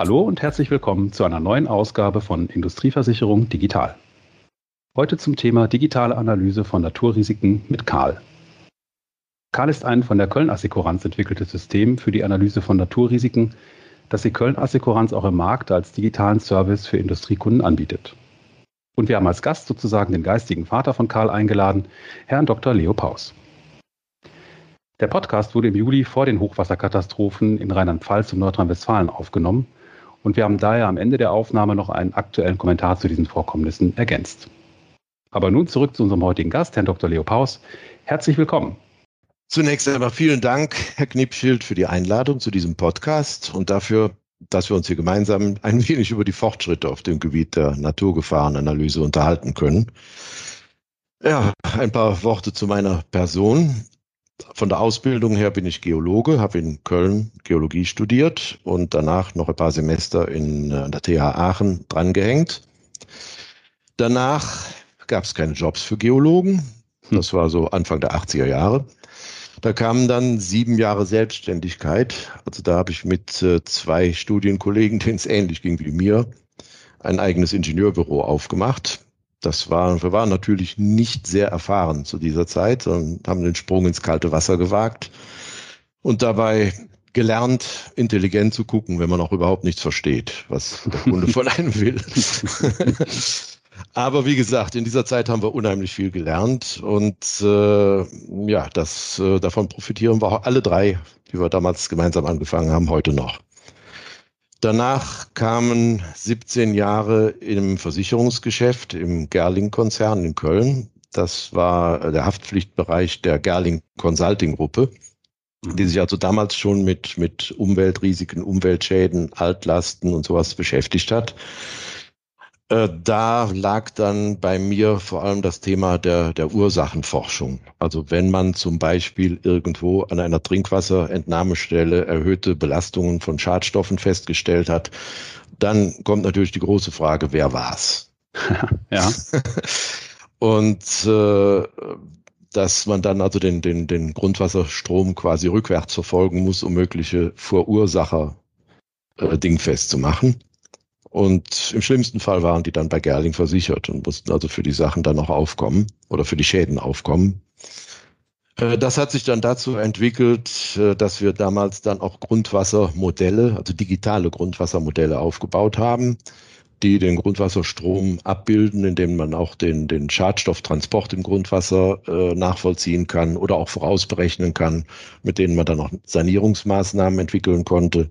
Hallo und herzlich willkommen zu einer neuen Ausgabe von Industrieversicherung Digital. Heute zum Thema digitale Analyse von Naturrisiken mit Karl. Karl ist ein von der Köln Assekuranz entwickeltes System für die Analyse von Naturrisiken, das die Köln Assekuranz auch im Markt als digitalen Service für Industriekunden anbietet. Und wir haben als Gast sozusagen den geistigen Vater von Karl eingeladen, Herrn Dr. Leo Paus. Der Podcast wurde im Juli vor den Hochwasserkatastrophen in Rheinland-Pfalz und Nordrhein-Westfalen aufgenommen und wir haben daher am Ende der Aufnahme noch einen aktuellen Kommentar zu diesen Vorkommnissen ergänzt. Aber nun zurück zu unserem heutigen Gast, Herrn Dr. Leo Paus. Herzlich willkommen. Zunächst einmal vielen Dank, Herr Knipschild, für die Einladung zu diesem Podcast und dafür, dass wir uns hier gemeinsam ein wenig über die Fortschritte auf dem Gebiet der Naturgefahrenanalyse unterhalten können. Ja, ein paar Worte zu meiner Person. Von der Ausbildung her bin ich Geologe, habe in Köln Geologie studiert und danach noch ein paar Semester in äh, der TH Aachen drangehängt. Danach gab es keine Jobs für Geologen. Hm. Das war so Anfang der 80er Jahre. Da kamen dann sieben Jahre Selbstständigkeit. Also da habe ich mit äh, zwei Studienkollegen, denen es ähnlich ging wie mir, ein eigenes Ingenieurbüro aufgemacht das war, wir waren natürlich nicht sehr erfahren zu dieser Zeit und haben den Sprung ins kalte Wasser gewagt und dabei gelernt, intelligent zu gucken, wenn man auch überhaupt nichts versteht, was der Kunde von einem will. Aber wie gesagt, in dieser Zeit haben wir unheimlich viel gelernt und äh, ja, das äh, davon profitieren wir alle drei, die wir damals gemeinsam angefangen haben, heute noch. Danach kamen 17 Jahre im Versicherungsgeschäft im Gerling-Konzern in Köln. Das war der Haftpflichtbereich der Gerling Consulting Gruppe, die sich also damals schon mit, mit Umweltrisiken, Umweltschäden, Altlasten und sowas beschäftigt hat. Äh, da lag dann bei mir vor allem das Thema der, der Ursachenforschung. Also wenn man zum Beispiel irgendwo an einer Trinkwasserentnahmestelle erhöhte Belastungen von Schadstoffen festgestellt hat, dann kommt natürlich die große Frage, wer war's? ja. Und äh, dass man dann also den, den, den Grundwasserstrom quasi rückwärts verfolgen muss, um mögliche Vorursacher äh, dingfest zu machen. Und im schlimmsten Fall waren die dann bei Gerling versichert und mussten also für die Sachen dann noch aufkommen oder für die Schäden aufkommen. Äh, das hat sich dann dazu entwickelt, äh, dass wir damals dann auch Grundwassermodelle, also digitale Grundwassermodelle aufgebaut haben, die den Grundwasserstrom abbilden, indem man auch den, den Schadstofftransport im Grundwasser äh, nachvollziehen kann oder auch vorausberechnen kann, mit denen man dann auch Sanierungsmaßnahmen entwickeln konnte.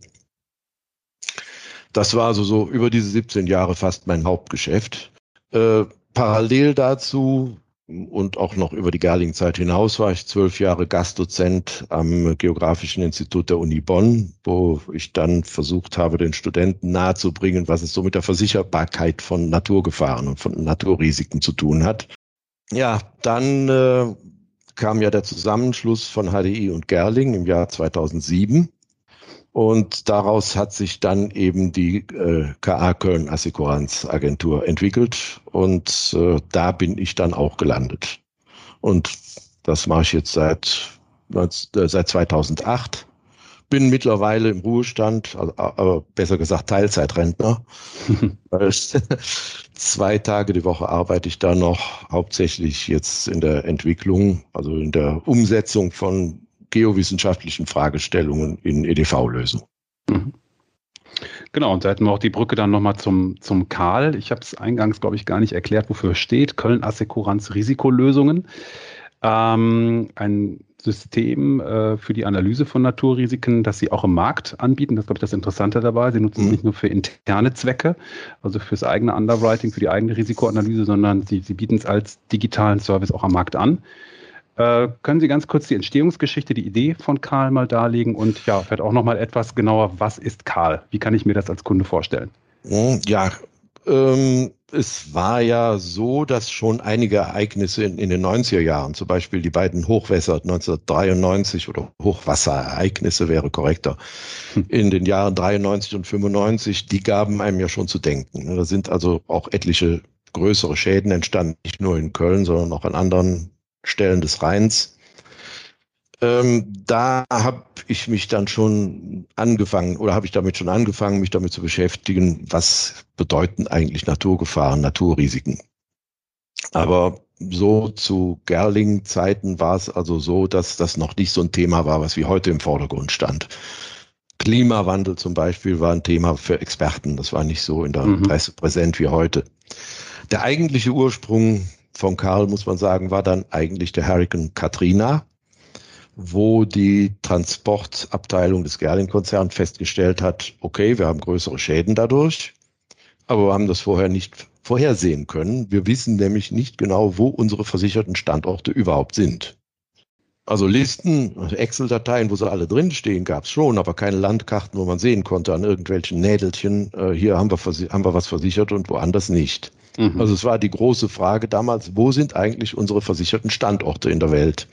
Das war also so über diese 17 Jahre fast mein Hauptgeschäft. Äh, parallel dazu und auch noch über die Gerling-Zeit hinaus war ich zwölf Jahre Gastdozent am Geografischen Institut der Uni Bonn, wo ich dann versucht habe, den Studenten nahezubringen, was es so mit der Versicherbarkeit von Naturgefahren und von Naturrisiken zu tun hat. Ja, dann äh, kam ja der Zusammenschluss von HDI und Gerling im Jahr 2007. Und daraus hat sich dann eben die äh, KA Köln Assekuranz Agentur entwickelt. Und äh, da bin ich dann auch gelandet. Und das mache ich jetzt seit, äh, seit 2008. Bin mittlerweile im Ruhestand, also, aber besser gesagt Teilzeitrentner. Zwei Tage die Woche arbeite ich da noch, hauptsächlich jetzt in der Entwicklung, also in der Umsetzung von geowissenschaftlichen Fragestellungen in EDV-Lösungen. Mhm. Genau, und da hätten wir auch die Brücke dann nochmal zum, zum Karl. Ich habe es eingangs, glaube ich, gar nicht erklärt, wofür es steht. Köln Assekuranz Risikolösungen. Ähm, ein System äh, für die Analyse von Naturrisiken, das Sie auch im Markt anbieten. Das ist, glaube ich, das Interessante dabei. Sie nutzen es mhm. nicht nur für interne Zwecke, also fürs eigene Underwriting, für die eigene Risikoanalyse, sondern Sie, Sie bieten es als digitalen Service auch am Markt an. Äh, können Sie ganz kurz die Entstehungsgeschichte, die Idee von Karl mal darlegen und ja, vielleicht auch nochmal etwas genauer, was ist Karl? Wie kann ich mir das als Kunde vorstellen? Hm, ja, ähm, es war ja so, dass schon einige Ereignisse in, in, den 90er Jahren, zum Beispiel die beiden Hochwässer 1993 oder Hochwasserereignisse wäre korrekter, hm. in den Jahren 93 und 95, die gaben einem ja schon zu denken. Da sind also auch etliche größere Schäden entstanden, nicht nur in Köln, sondern auch an anderen Stellen des Rheins. Ähm, da habe ich mich dann schon angefangen oder habe ich damit schon angefangen, mich damit zu beschäftigen, was bedeuten eigentlich Naturgefahren, Naturrisiken. Aber so zu Gerling-Zeiten war es also so, dass das noch nicht so ein Thema war, was wie heute im Vordergrund stand. Klimawandel zum Beispiel war ein Thema für Experten. Das war nicht so in der mhm. Presse präsent wie heute. Der eigentliche Ursprung von Karl, muss man sagen, war dann eigentlich der Hurricane Katrina, wo die Transportabteilung des Gerling-Konzerns festgestellt hat, okay, wir haben größere Schäden dadurch, aber wir haben das vorher nicht vorhersehen können. Wir wissen nämlich nicht genau, wo unsere versicherten Standorte überhaupt sind. Also Listen, Excel-Dateien, wo sie alle drinstehen, gab es schon, aber keine Landkarten, wo man sehen konnte an irgendwelchen Nädelchen, äh, hier haben wir, haben wir was versichert und woanders nicht. Mhm. Also es war die große Frage damals, wo sind eigentlich unsere versicherten Standorte in der Welt?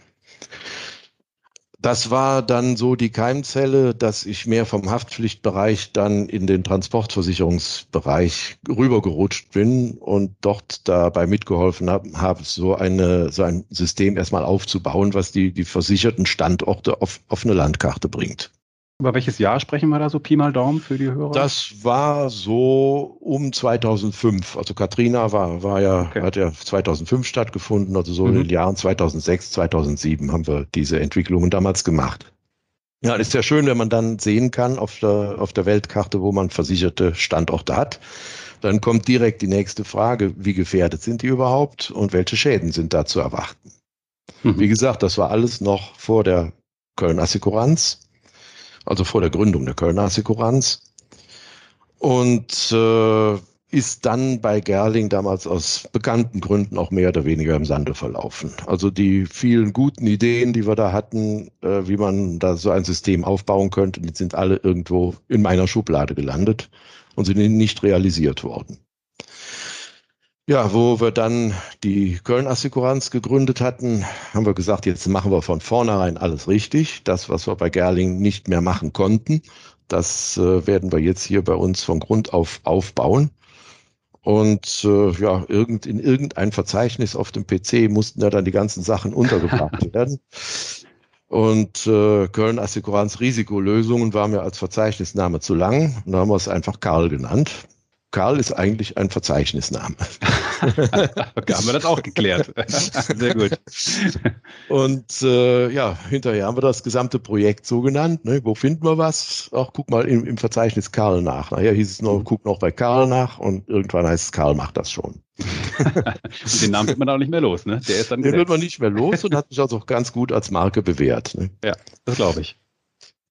Das war dann so die Keimzelle, dass ich mehr vom Haftpflichtbereich dann in den Transportversicherungsbereich rübergerutscht bin und dort dabei mitgeholfen habe, habe so eine so ein System erstmal aufzubauen, was die die versicherten Standorte auf, auf eine Landkarte bringt. Über welches Jahr sprechen wir da so Pi mal Daumen für die Hörer? Das war so um 2005. Also Katrina war, war ja, okay. hat ja 2005 stattgefunden. Also so mhm. in den Jahren 2006, 2007 haben wir diese Entwicklungen damals gemacht. Ja, ist ja schön, wenn man dann sehen kann auf der, auf der Weltkarte, wo man versicherte Standorte hat. Dann kommt direkt die nächste Frage, wie gefährdet sind die überhaupt und welche Schäden sind da zu erwarten? Mhm. Wie gesagt, das war alles noch vor der Köln-Assekuranz also vor der Gründung der Kölner Assekuranz. Und äh, ist dann bei Gerling damals aus bekannten Gründen auch mehr oder weniger im Sande verlaufen. Also die vielen guten Ideen, die wir da hatten, äh, wie man da so ein System aufbauen könnte, die sind alle irgendwo in meiner Schublade gelandet und sind nicht realisiert worden. Ja, wo wir dann die Köln-Assekuranz gegründet hatten, haben wir gesagt, jetzt machen wir von vornherein alles richtig. Das, was wir bei Gerling nicht mehr machen konnten, das äh, werden wir jetzt hier bei uns von Grund auf aufbauen. Und äh, ja, irgend, in irgendein Verzeichnis auf dem PC mussten da dann die ganzen Sachen untergebracht werden. Und äh, Köln Assekuranz Risikolösungen war mir als Verzeichnisname zu lang. Und da haben wir es einfach Karl genannt. Karl ist eigentlich ein Verzeichnisname. okay, haben wir das auch geklärt. Sehr gut. Und äh, ja, hinterher haben wir das gesamte Projekt so genannt. Ne? Wo finden wir was? Ach, guck mal im, im Verzeichnis Karl nach. Nachher hieß es noch, guck noch bei Karl nach und irgendwann heißt es, Karl macht das schon. den Namen wird man auch nicht mehr los, ne? Der ist dann Den wird man nicht mehr los und hat sich also auch ganz gut als Marke bewährt. Ne? Ja, das glaube ich.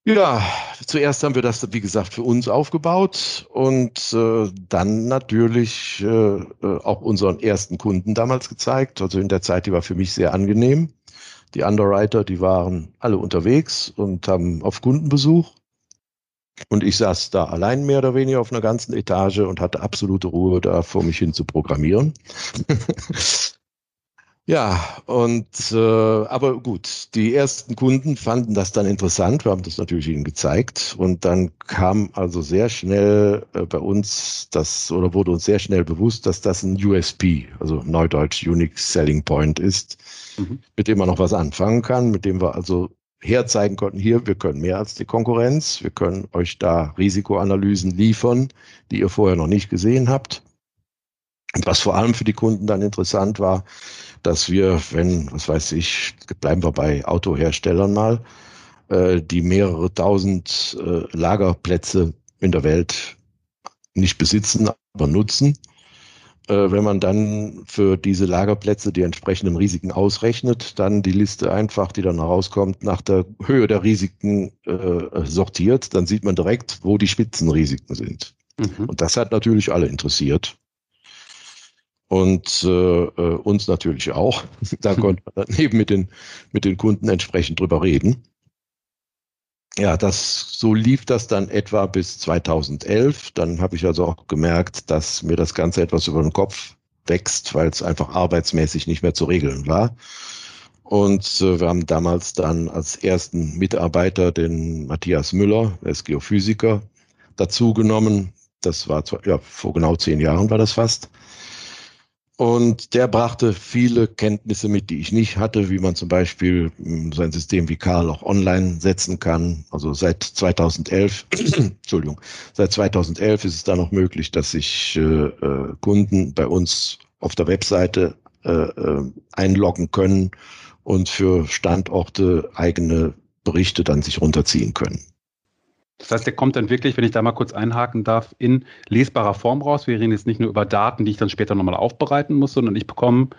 Ja, zuerst haben wir das, wie gesagt, für uns aufgebaut und äh, dann natürlich äh, äh, auch unseren ersten Kunden damals gezeigt. Also in der Zeit, die war für mich sehr angenehm. Die Underwriter, die waren alle unterwegs und haben auf Kundenbesuch. Und ich saß da allein mehr oder weniger auf einer ganzen Etage und hatte absolute Ruhe, da vor mich hin zu programmieren. Ja, und äh, aber gut, die ersten Kunden fanden das dann interessant. Wir haben das natürlich ihnen gezeigt und dann kam also sehr schnell äh, bei uns das oder wurde uns sehr schnell bewusst, dass das ein USP, also Neudeutsch Unique Selling Point ist, mhm. mit dem man noch was anfangen kann, mit dem wir also herzeigen konnten, hier, wir können mehr als die Konkurrenz, wir können euch da Risikoanalysen liefern, die ihr vorher noch nicht gesehen habt. Und was vor allem für die Kunden dann interessant war, dass wir, wenn, was weiß ich, bleiben wir bei Autoherstellern mal, äh, die mehrere tausend äh, Lagerplätze in der Welt nicht besitzen, aber nutzen. Äh, wenn man dann für diese Lagerplätze die entsprechenden Risiken ausrechnet, dann die Liste einfach, die dann herauskommt, nach der Höhe der Risiken äh, sortiert, dann sieht man direkt, wo die Spitzenrisiken sind. Mhm. Und das hat natürlich alle interessiert und äh, äh, uns natürlich auch. da konnte man dann eben mit den, mit den Kunden entsprechend drüber reden. Ja, das, so lief das dann etwa bis 2011. Dann habe ich also auch gemerkt, dass mir das Ganze etwas über den Kopf wächst, weil es einfach arbeitsmäßig nicht mehr zu regeln war. Und äh, wir haben damals dann als ersten Mitarbeiter den Matthias Müller, der ist Geophysiker, dazu genommen. Das war ja, vor genau zehn Jahren war das fast. Und der brachte viele Kenntnisse mit, die ich nicht hatte, wie man zum Beispiel hm, sein System wie Karl auch online setzen kann. Also seit 2011, Entschuldigung, seit 2011 ist es da noch möglich, dass sich äh, äh, Kunden bei uns auf der Webseite äh, äh, einloggen können und für Standorte eigene Berichte dann sich runterziehen können. Das heißt, der kommt dann wirklich, wenn ich da mal kurz einhaken darf, in lesbarer Form raus. Wir reden jetzt nicht nur über Daten, die ich dann später nochmal aufbereiten muss, sondern ich bekomme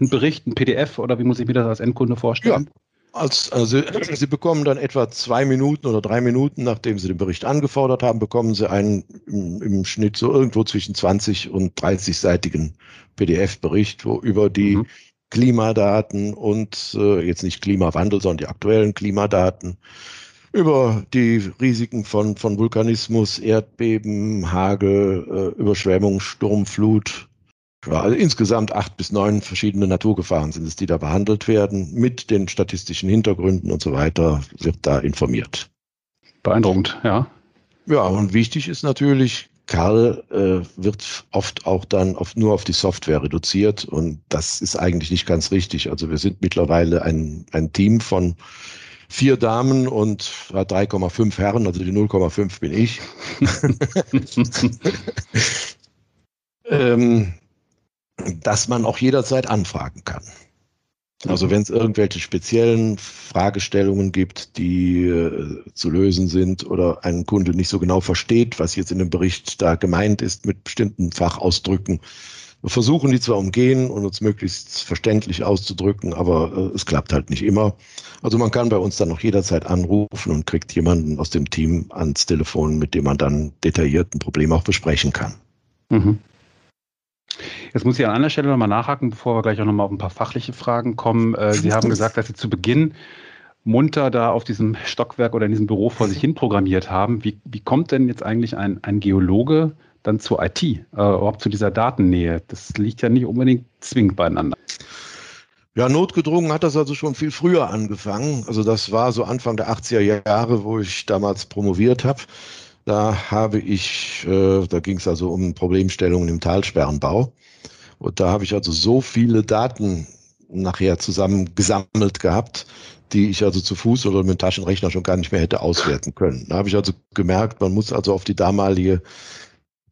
einen Bericht, ein PDF oder wie muss ich mir das als Endkunde vorstellen? Ja. Als, also Sie bekommen dann etwa zwei Minuten oder drei Minuten, nachdem Sie den Bericht angefordert haben, bekommen Sie einen im, im Schnitt so irgendwo zwischen 20 und 30-seitigen PDF-Bericht, wo über die mhm. Klimadaten und äh, jetzt nicht Klimawandel, sondern die aktuellen Klimadaten über die Risiken von, von Vulkanismus, Erdbeben, Hagel, äh, Überschwemmung, Sturm, Flut. Ja, also insgesamt acht bis neun verschiedene Naturgefahren sind es, die da behandelt werden. Mit den statistischen Hintergründen und so weiter wird da informiert. Beeindruckend, ja. Ja, und wichtig ist natürlich, Karl äh, wird oft auch dann auf, nur auf die Software reduziert und das ist eigentlich nicht ganz richtig. Also wir sind mittlerweile ein, ein Team von vier Damen und 3,5 Herren, also die 0,5 bin ich. ähm, dass man auch jederzeit anfragen kann. Also wenn es irgendwelche speziellen Fragestellungen gibt, die äh, zu lösen sind oder ein Kunde nicht so genau versteht, was jetzt in dem Bericht da gemeint ist mit bestimmten Fachausdrücken, wir versuchen die zwar umgehen und uns möglichst verständlich auszudrücken, aber äh, es klappt halt nicht immer. Also man kann bei uns dann noch jederzeit anrufen und kriegt jemanden aus dem Team ans Telefon, mit dem man dann detailliert ein Problem auch besprechen kann. Mhm. Jetzt muss ich an einer Stelle nochmal nachhaken, bevor wir gleich auch nochmal auf ein paar fachliche Fragen kommen. Äh, Sie haben gesagt, dass Sie zu Beginn munter da auf diesem Stockwerk oder in diesem Büro vor sich hin programmiert haben. Wie, wie kommt denn jetzt eigentlich ein, ein Geologe dann zur IT, äh, überhaupt zu dieser Datennähe. Das liegt ja nicht unbedingt zwingend beieinander. Ja, notgedrungen hat das also schon viel früher angefangen. Also das war so Anfang der 80er Jahre, wo ich damals promoviert habe. Da habe ich, äh, da ging es also um Problemstellungen im Talsperrenbau. Und da habe ich also so viele Daten nachher zusammen gesammelt gehabt, die ich also zu Fuß oder mit dem Taschenrechner schon gar nicht mehr hätte auswerten können. Da habe ich also gemerkt, man muss also auf die damalige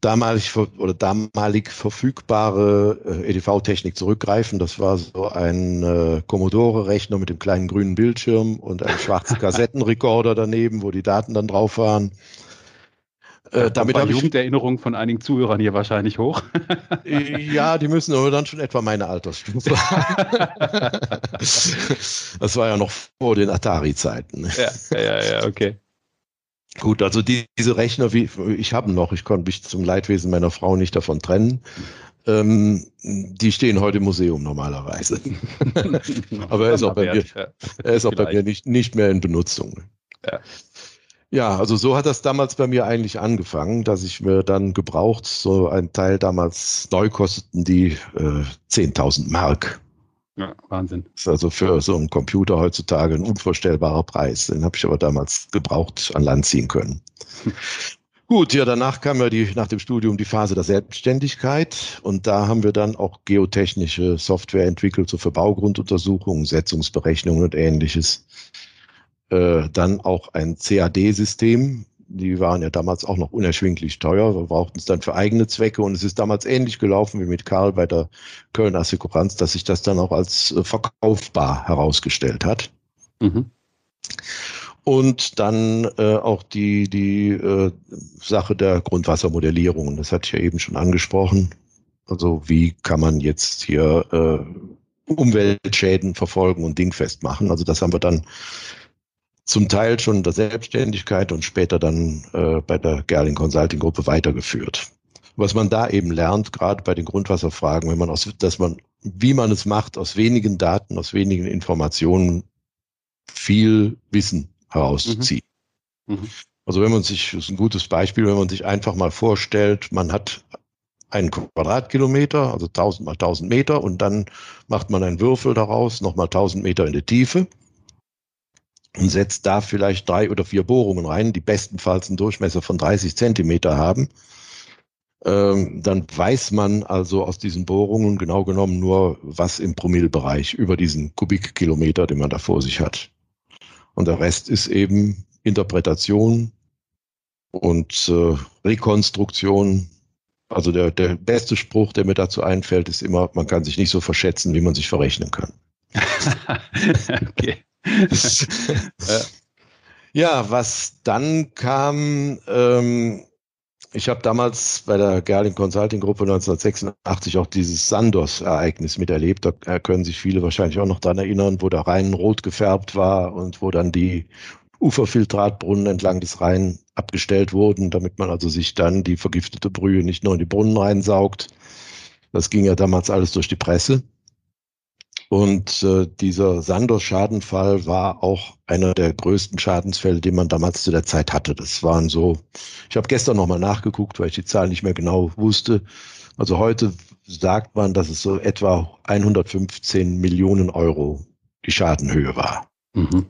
damalig oder damalig verfügbare äh, EDV-Technik zurückgreifen. Das war so ein äh, Commodore-Rechner mit dem kleinen grünen Bildschirm und einem schwarzen Kassettenrekorder daneben, wo die Daten dann drauf waren. Äh, damit habe Jugenderinnerungen von einigen Zuhörern hier wahrscheinlich hoch. ja, die müssen aber dann schon etwa meine Altersstufe. das war ja noch vor den Atari-Zeiten. Ja, ja, ja, okay. Gut, also die, diese Rechner, wie ich habe noch, ich konnte mich zum Leidwesen meiner Frau nicht davon trennen. Ähm, die stehen heute im Museum normalerweise. Aber er ist auch bei mir, er ist auch bei mir nicht, nicht mehr in Benutzung. Ja. ja, also so hat das damals bei mir eigentlich angefangen, dass ich mir dann gebraucht, so ein Teil damals neu kosteten die äh, 10.000 Mark. Ja, Wahnsinn. Das ist also für so einen Computer heutzutage ein unvorstellbarer Preis. Den habe ich aber damals gebraucht an Land ziehen können. Gut, ja, danach kam ja die, nach dem Studium die Phase der Selbstständigkeit und da haben wir dann auch geotechnische Software entwickelt, so für Baugrunduntersuchungen, Setzungsberechnungen und ähnliches. Äh, dann auch ein CAD-System, die waren ja damals auch noch unerschwinglich teuer. Wir brauchten es dann für eigene Zwecke und es ist damals ähnlich gelaufen wie mit Karl bei der Köln Assekuranz, dass sich das dann auch als äh, verkaufbar herausgestellt hat. Mhm. Und dann äh, auch die, die äh, Sache der Grundwassermodellierung. Das hatte ich ja eben schon angesprochen. Also wie kann man jetzt hier äh, Umweltschäden verfolgen und dingfest machen? Also das haben wir dann zum Teil schon in der Selbstständigkeit und später dann äh, bei der Gerling Consulting Gruppe weitergeführt. Was man da eben lernt, gerade bei den Grundwasserfragen, wenn man aus, dass man, wie man es macht, aus wenigen Daten, aus wenigen Informationen viel Wissen herauszieht. Mhm. Mhm. Also wenn man sich, das ist ein gutes Beispiel, wenn man sich einfach mal vorstellt, man hat einen Quadratkilometer, also 1000 mal 1000 Meter und dann macht man einen Würfel daraus, nochmal 1000 Meter in die Tiefe und setzt da vielleicht drei oder vier Bohrungen rein, die bestenfalls einen Durchmesser von 30 Zentimeter haben, ähm, dann weiß man also aus diesen Bohrungen genau genommen nur, was im Promillbereich über diesen Kubikkilometer, den man da vor sich hat. Und der Rest ist eben Interpretation und äh, Rekonstruktion. Also der, der beste Spruch, der mir dazu einfällt, ist immer, man kann sich nicht so verschätzen, wie man sich verrechnen kann. okay. ja, was dann kam, ähm, ich habe damals bei der Gerling Consulting Gruppe 1986 auch dieses Sandos-Ereignis miterlebt. Da können sich viele wahrscheinlich auch noch daran erinnern, wo der Rhein rot gefärbt war und wo dann die Uferfiltratbrunnen entlang des Rhein abgestellt wurden, damit man also sich dann die vergiftete Brühe nicht nur in die Brunnen reinsaugt. Das ging ja damals alles durch die Presse. Und äh, dieser Sandos-Schadenfall war auch einer der größten Schadensfälle, den man damals zu der Zeit hatte. Das waren so, ich habe gestern nochmal nachgeguckt, weil ich die Zahl nicht mehr genau wusste. Also heute sagt man, dass es so etwa 115 Millionen Euro die Schadenhöhe war. Mhm.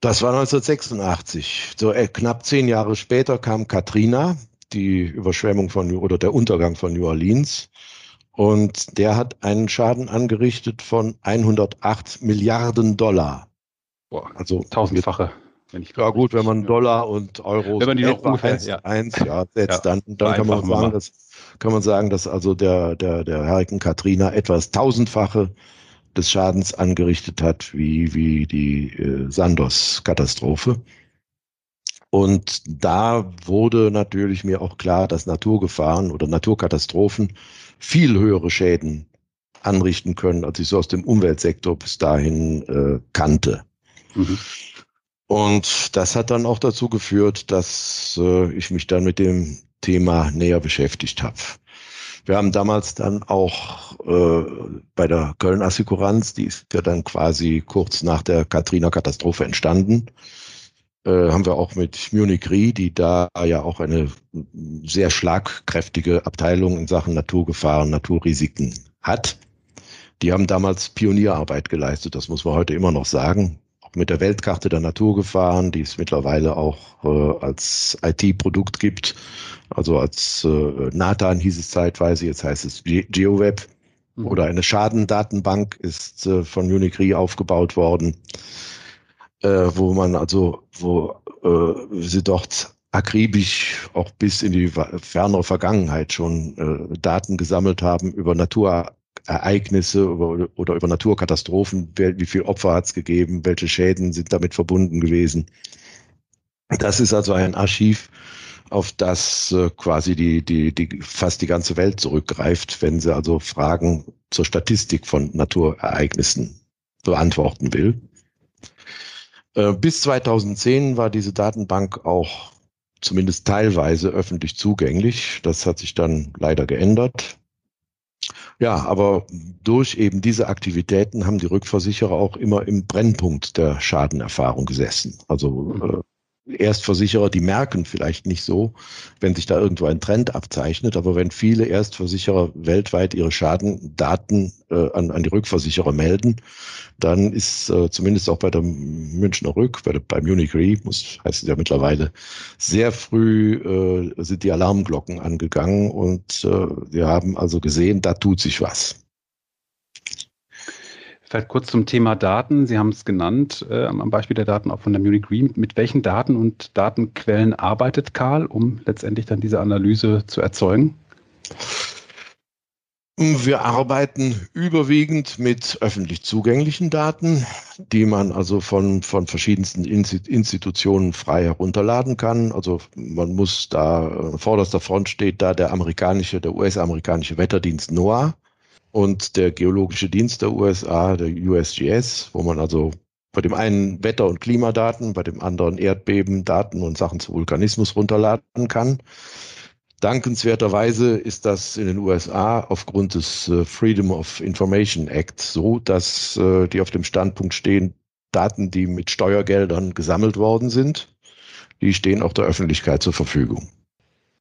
Das war 1986. So äh, knapp zehn Jahre später kam Katrina, die Überschwemmung von oder der Untergang von New Orleans. Und der hat einen Schaden angerichtet von 108 Milliarden Dollar. Boah, also tausendfache. Wenn ich ja gut, wenn man Dollar und Euro wenn man die noch ungefähr, eins, ja. eins ja, setzt, ja, dann, dann kann man sagen, dass, kann man sagen, dass also der, der, der Hurricane Katrina etwas tausendfache des Schadens angerichtet hat, wie, wie die äh, Sandos-Katastrophe. Und da wurde natürlich mir auch klar, dass Naturgefahren oder Naturkatastrophen viel höhere Schäden anrichten können, als ich so aus dem Umweltsektor bis dahin äh, kannte. Mhm. Und das hat dann auch dazu geführt, dass äh, ich mich dann mit dem Thema näher beschäftigt habe. Wir haben damals dann auch äh, bei der Köln Assekuranz, die ist ja dann quasi kurz nach der Katrina-Katastrophe entstanden, äh, haben wir auch mit Munich Re, die da ja auch eine sehr schlagkräftige Abteilung in Sachen Naturgefahren, Naturrisiken hat. Die haben damals Pionierarbeit geleistet, das muss man heute immer noch sagen. Auch mit der Weltkarte der Naturgefahren, die es mittlerweile auch äh, als IT-Produkt gibt. Also als äh, Nathan hieß es zeitweise, jetzt heißt es GeoWeb. Mhm. Oder eine Schadendatenbank ist äh, von Munich Re aufgebaut worden äh, wo man also, wo äh, sie dort akribisch auch bis in die fernere Vergangenheit schon äh, Daten gesammelt haben über Naturereignisse über, oder über Naturkatastrophen, wie viel Opfer hat es gegeben, welche Schäden sind damit verbunden gewesen. Das ist also ein Archiv, auf das äh, quasi die, die, die fast die ganze Welt zurückgreift, wenn sie also Fragen zur Statistik von Naturereignissen beantworten will. Äh, bis 2010 war diese Datenbank auch zumindest teilweise öffentlich zugänglich. Das hat sich dann leider geändert. Ja, aber durch eben diese Aktivitäten haben die Rückversicherer auch immer im Brennpunkt der Schadenerfahrung gesessen. Also äh, Erstversicherer, die merken vielleicht nicht so, wenn sich da irgendwo ein Trend abzeichnet, aber wenn viele Erstversicherer weltweit ihre Schadendaten äh, an, an die Rückversicherer melden, dann ist äh, zumindest auch bei der Münchner Rück, bei, der, bei Munich Re, muss, heißt es ja mittlerweile, sehr früh äh, sind die Alarmglocken angegangen und äh, wir haben also gesehen, da tut sich was. Vielleicht kurz zum Thema Daten. Sie haben es genannt, äh, am Beispiel der Daten auch von der Munich Re. Mit welchen Daten und Datenquellen arbeitet Karl, um letztendlich dann diese Analyse zu erzeugen? Wir arbeiten überwiegend mit öffentlich zugänglichen Daten, die man also von, von verschiedensten Institutionen frei herunterladen kann. Also man muss da, vorderster Front steht da der amerikanische, der US-amerikanische Wetterdienst NOAA und der Geologische Dienst der USA, der USGS, wo man also bei dem einen Wetter- und Klimadaten, bei dem anderen Erdbebendaten und Sachen zu Vulkanismus runterladen kann. Dankenswerterweise ist das in den USA aufgrund des äh, Freedom of Information Act so, dass äh, die auf dem Standpunkt stehen, Daten, die mit Steuergeldern gesammelt worden sind, die stehen auch der Öffentlichkeit zur Verfügung.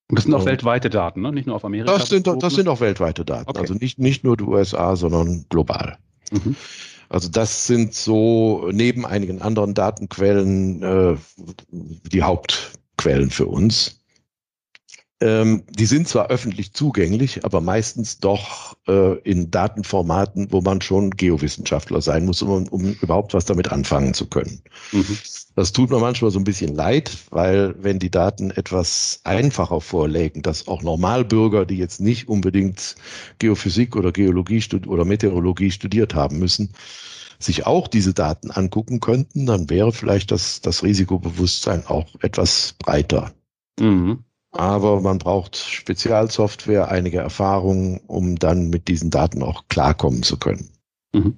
Und das sind auch weltweite Daten, ne? nicht nur auf Amerika. Das sind, das sind auch weltweite Daten. Okay. Also nicht, nicht nur die USA, sondern global. Mhm. Also das sind so neben einigen anderen Datenquellen äh, die Hauptquellen für uns. Ähm, die sind zwar öffentlich zugänglich, aber meistens doch äh, in Datenformaten, wo man schon Geowissenschaftler sein muss, um, um überhaupt was damit anfangen zu können. Mhm. Das tut mir manchmal so ein bisschen leid, weil wenn die Daten etwas einfacher vorlägen, dass auch Normalbürger, die jetzt nicht unbedingt Geophysik oder Geologie oder Meteorologie studiert haben müssen, sich auch diese Daten angucken könnten, dann wäre vielleicht das, das Risikobewusstsein auch etwas breiter. Mhm. Aber man braucht Spezialsoftware, einige Erfahrungen, um dann mit diesen Daten auch klarkommen zu können. Mhm.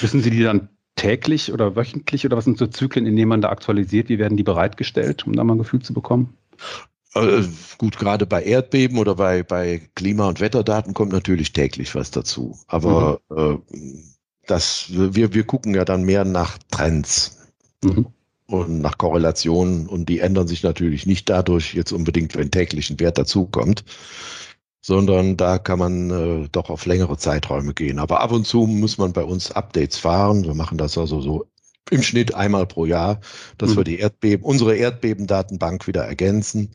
Wissen Sie die dann täglich oder wöchentlich oder was sind so Zyklen, in denen man da aktualisiert? Wie werden die bereitgestellt, um da mal ein Gefühl zu bekommen? Äh, gut, gerade bei Erdbeben oder bei, bei Klima- und Wetterdaten kommt natürlich täglich was dazu. Aber mhm. äh, das, wir, wir gucken ja dann mehr nach Trends. Mhm und nach Korrelationen und die ändern sich natürlich nicht dadurch jetzt unbedingt, wenn täglich ein Wert dazukommt, sondern da kann man äh, doch auf längere Zeiträume gehen. Aber ab und zu muss man bei uns Updates fahren. Wir machen das also so im Schnitt einmal pro Jahr, dass mhm. wir die Erdbeben, unsere Erdbebendatenbank wieder ergänzen.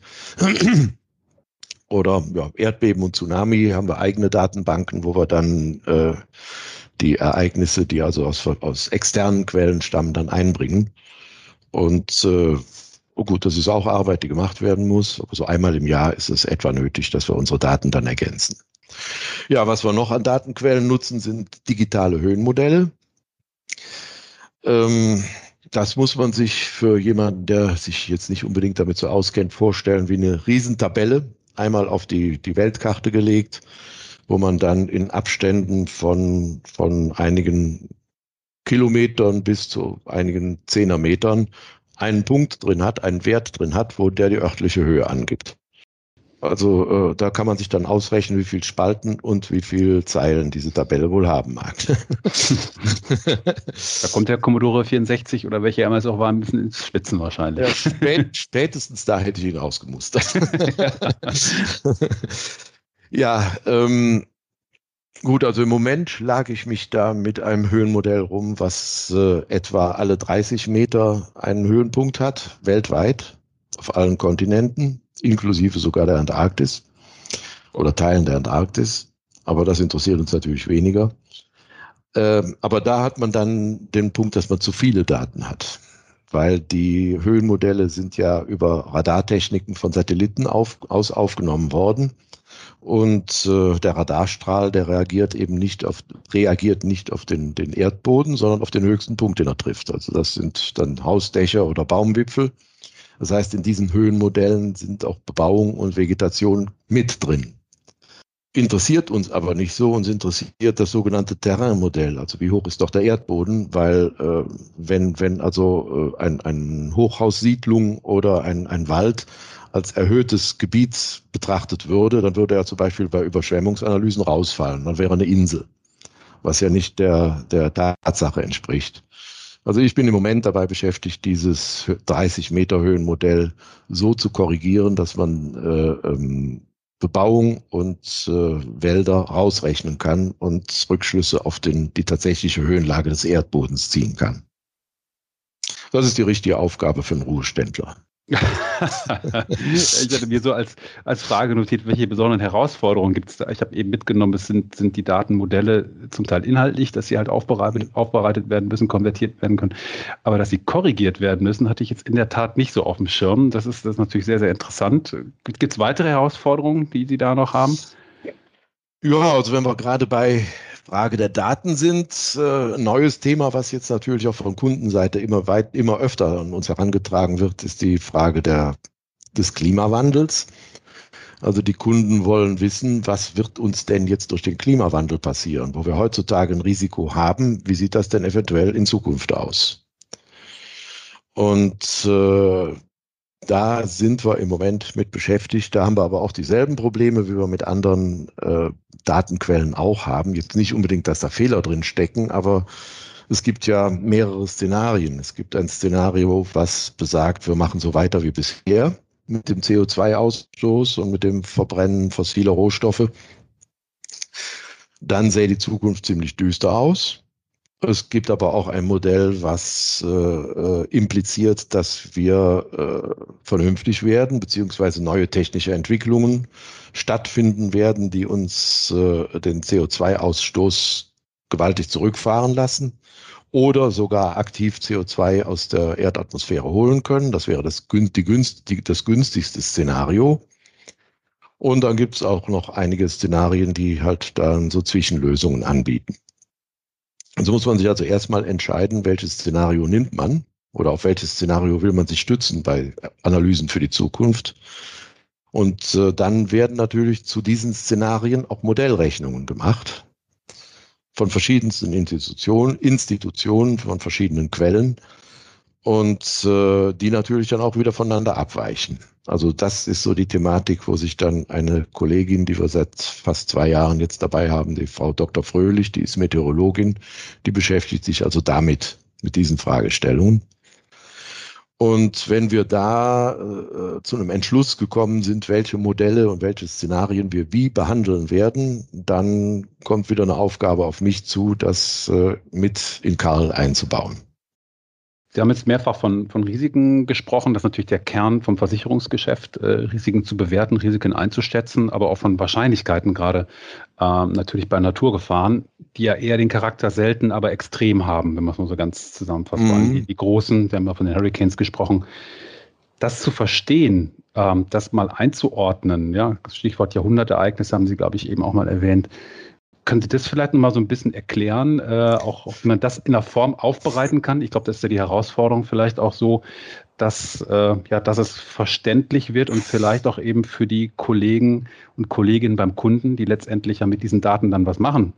Oder ja, Erdbeben und Tsunami haben wir eigene Datenbanken, wo wir dann äh, die Ereignisse, die also aus, aus externen Quellen stammen, dann einbringen. Und äh, oh gut, das ist auch Arbeit, die gemacht werden muss. Aber so einmal im Jahr ist es etwa nötig, dass wir unsere Daten dann ergänzen. Ja, was wir noch an Datenquellen nutzen, sind digitale Höhenmodelle. Ähm, das muss man sich für jemanden, der sich jetzt nicht unbedingt damit so auskennt, vorstellen wie eine Riesentabelle, einmal auf die, die Weltkarte gelegt, wo man dann in Abständen von, von einigen Kilometern bis zu einigen Zehnermetern einen Punkt drin hat, einen Wert drin hat, wo der die örtliche Höhe angibt. Also äh, da kann man sich dann ausrechnen, wie viel Spalten und wie viel Zeilen diese Tabelle wohl haben mag. da kommt der Commodore 64 oder welcher immer es auch war, ein bisschen ins Spitzen wahrscheinlich. Ja, spät, spätestens da hätte ich ihn ausgemustert. ja, ähm, Gut, also im Moment schlage ich mich da mit einem Höhenmodell rum, was äh, etwa alle 30 Meter einen Höhenpunkt hat, weltweit, auf allen Kontinenten, inklusive sogar der Antarktis oder Teilen der Antarktis. Aber das interessiert uns natürlich weniger. Ähm, aber da hat man dann den Punkt, dass man zu viele Daten hat, weil die Höhenmodelle sind ja über Radartechniken von Satelliten auf, aus aufgenommen worden und äh, der Radarstrahl, der reagiert eben nicht auf, reagiert nicht auf den, den Erdboden, sondern auf den höchsten Punkt, den er trifft. Also das sind dann Hausdächer oder Baumwipfel. Das heißt, in diesen Höhenmodellen sind auch Bebauung und Vegetation mit drin. Interessiert uns aber nicht so, uns interessiert das sogenannte Terrainmodell. Also wie hoch ist doch der Erdboden, weil äh, wenn, wenn also äh, ein, ein Hochhaussiedlung oder ein, ein Wald als erhöhtes Gebiet betrachtet würde, dann würde er zum Beispiel bei Überschwemmungsanalysen rausfallen. Dann wäre eine Insel, was ja nicht der, der Tatsache entspricht. Also ich bin im Moment dabei beschäftigt, dieses 30 Meter Höhenmodell so zu korrigieren, dass man äh, ähm, Bebauung und äh, Wälder rausrechnen kann und Rückschlüsse auf den, die tatsächliche Höhenlage des Erdbodens ziehen kann. Das ist die richtige Aufgabe für einen Ruheständler ich hatte mir so als, als Frage notiert, welche besonderen Herausforderungen gibt es da? Ich habe eben mitgenommen, es sind, sind die Datenmodelle zum Teil inhaltlich, dass sie halt aufbereitet, aufbereitet werden müssen, konvertiert werden können. Aber dass sie korrigiert werden müssen, hatte ich jetzt in der Tat nicht so auf dem Schirm. Das ist, das ist natürlich sehr, sehr interessant. Gibt es weitere Herausforderungen, die Sie da noch haben? Ja, also wenn wir gerade bei Frage der Daten sind. Äh, neues Thema, was jetzt natürlich auch von Kundenseite immer weit, immer öfter an uns herangetragen wird, ist die Frage der, des Klimawandels. Also die Kunden wollen wissen, was wird uns denn jetzt durch den Klimawandel passieren, wo wir heutzutage ein Risiko haben. Wie sieht das denn eventuell in Zukunft aus? Und äh, da sind wir im Moment mit beschäftigt. Da haben wir aber auch dieselben Probleme, wie wir mit anderen äh, Datenquellen auch haben. Jetzt nicht unbedingt, dass da Fehler drin stecken, aber es gibt ja mehrere Szenarien. Es gibt ein Szenario, was besagt, wir machen so weiter wie bisher mit dem CO2-Ausstoß und mit dem Verbrennen fossiler Rohstoffe. Dann sähe die Zukunft ziemlich düster aus. Es gibt aber auch ein Modell, was äh, äh, impliziert, dass wir äh, vernünftig werden, beziehungsweise neue technische Entwicklungen stattfinden werden, die uns äh, den CO2-Ausstoß gewaltig zurückfahren lassen oder sogar aktiv CO2 aus der Erdatmosphäre holen können. Das wäre das, die günstig, das günstigste Szenario. Und dann gibt es auch noch einige Szenarien, die halt dann so Zwischenlösungen anbieten. So muss man sich also erstmal entscheiden, welches Szenario nimmt man oder auf welches Szenario will man sich stützen bei Analysen für die Zukunft. Und äh, dann werden natürlich zu diesen Szenarien auch Modellrechnungen gemacht von verschiedensten Institutionen, Institutionen von verschiedenen Quellen und äh, die natürlich dann auch wieder voneinander abweichen. Also das ist so die Thematik, wo sich dann eine Kollegin, die wir seit fast zwei Jahren jetzt dabei haben, die Frau Dr. Fröhlich, die ist Meteorologin, die beschäftigt sich also damit, mit diesen Fragestellungen. Und wenn wir da äh, zu einem Entschluss gekommen sind, welche Modelle und welche Szenarien wir wie behandeln werden, dann kommt wieder eine Aufgabe auf mich zu, das äh, mit in Karl einzubauen. Sie haben jetzt mehrfach von, von Risiken gesprochen. Das ist natürlich der Kern vom Versicherungsgeschäft, äh, Risiken zu bewerten, Risiken einzuschätzen, aber auch von Wahrscheinlichkeiten gerade ähm, natürlich bei Naturgefahren, die ja eher den Charakter selten, aber extrem haben, wenn man es mal so ganz zusammenfasst. Mhm. Die, die, großen, wir haben ja von den Hurricanes gesprochen. Das zu verstehen, ähm, das mal einzuordnen, ja, Stichwort Jahrhundertereignisse haben Sie, glaube ich, eben auch mal erwähnt. Können Sie das vielleicht mal so ein bisschen erklären, äh, auch, wie man das in der Form aufbereiten kann? Ich glaube, das ist ja die Herausforderung vielleicht auch so, dass, äh, ja, dass es verständlich wird und vielleicht auch eben für die Kollegen und Kolleginnen beim Kunden, die letztendlich ja mit diesen Daten dann was machen.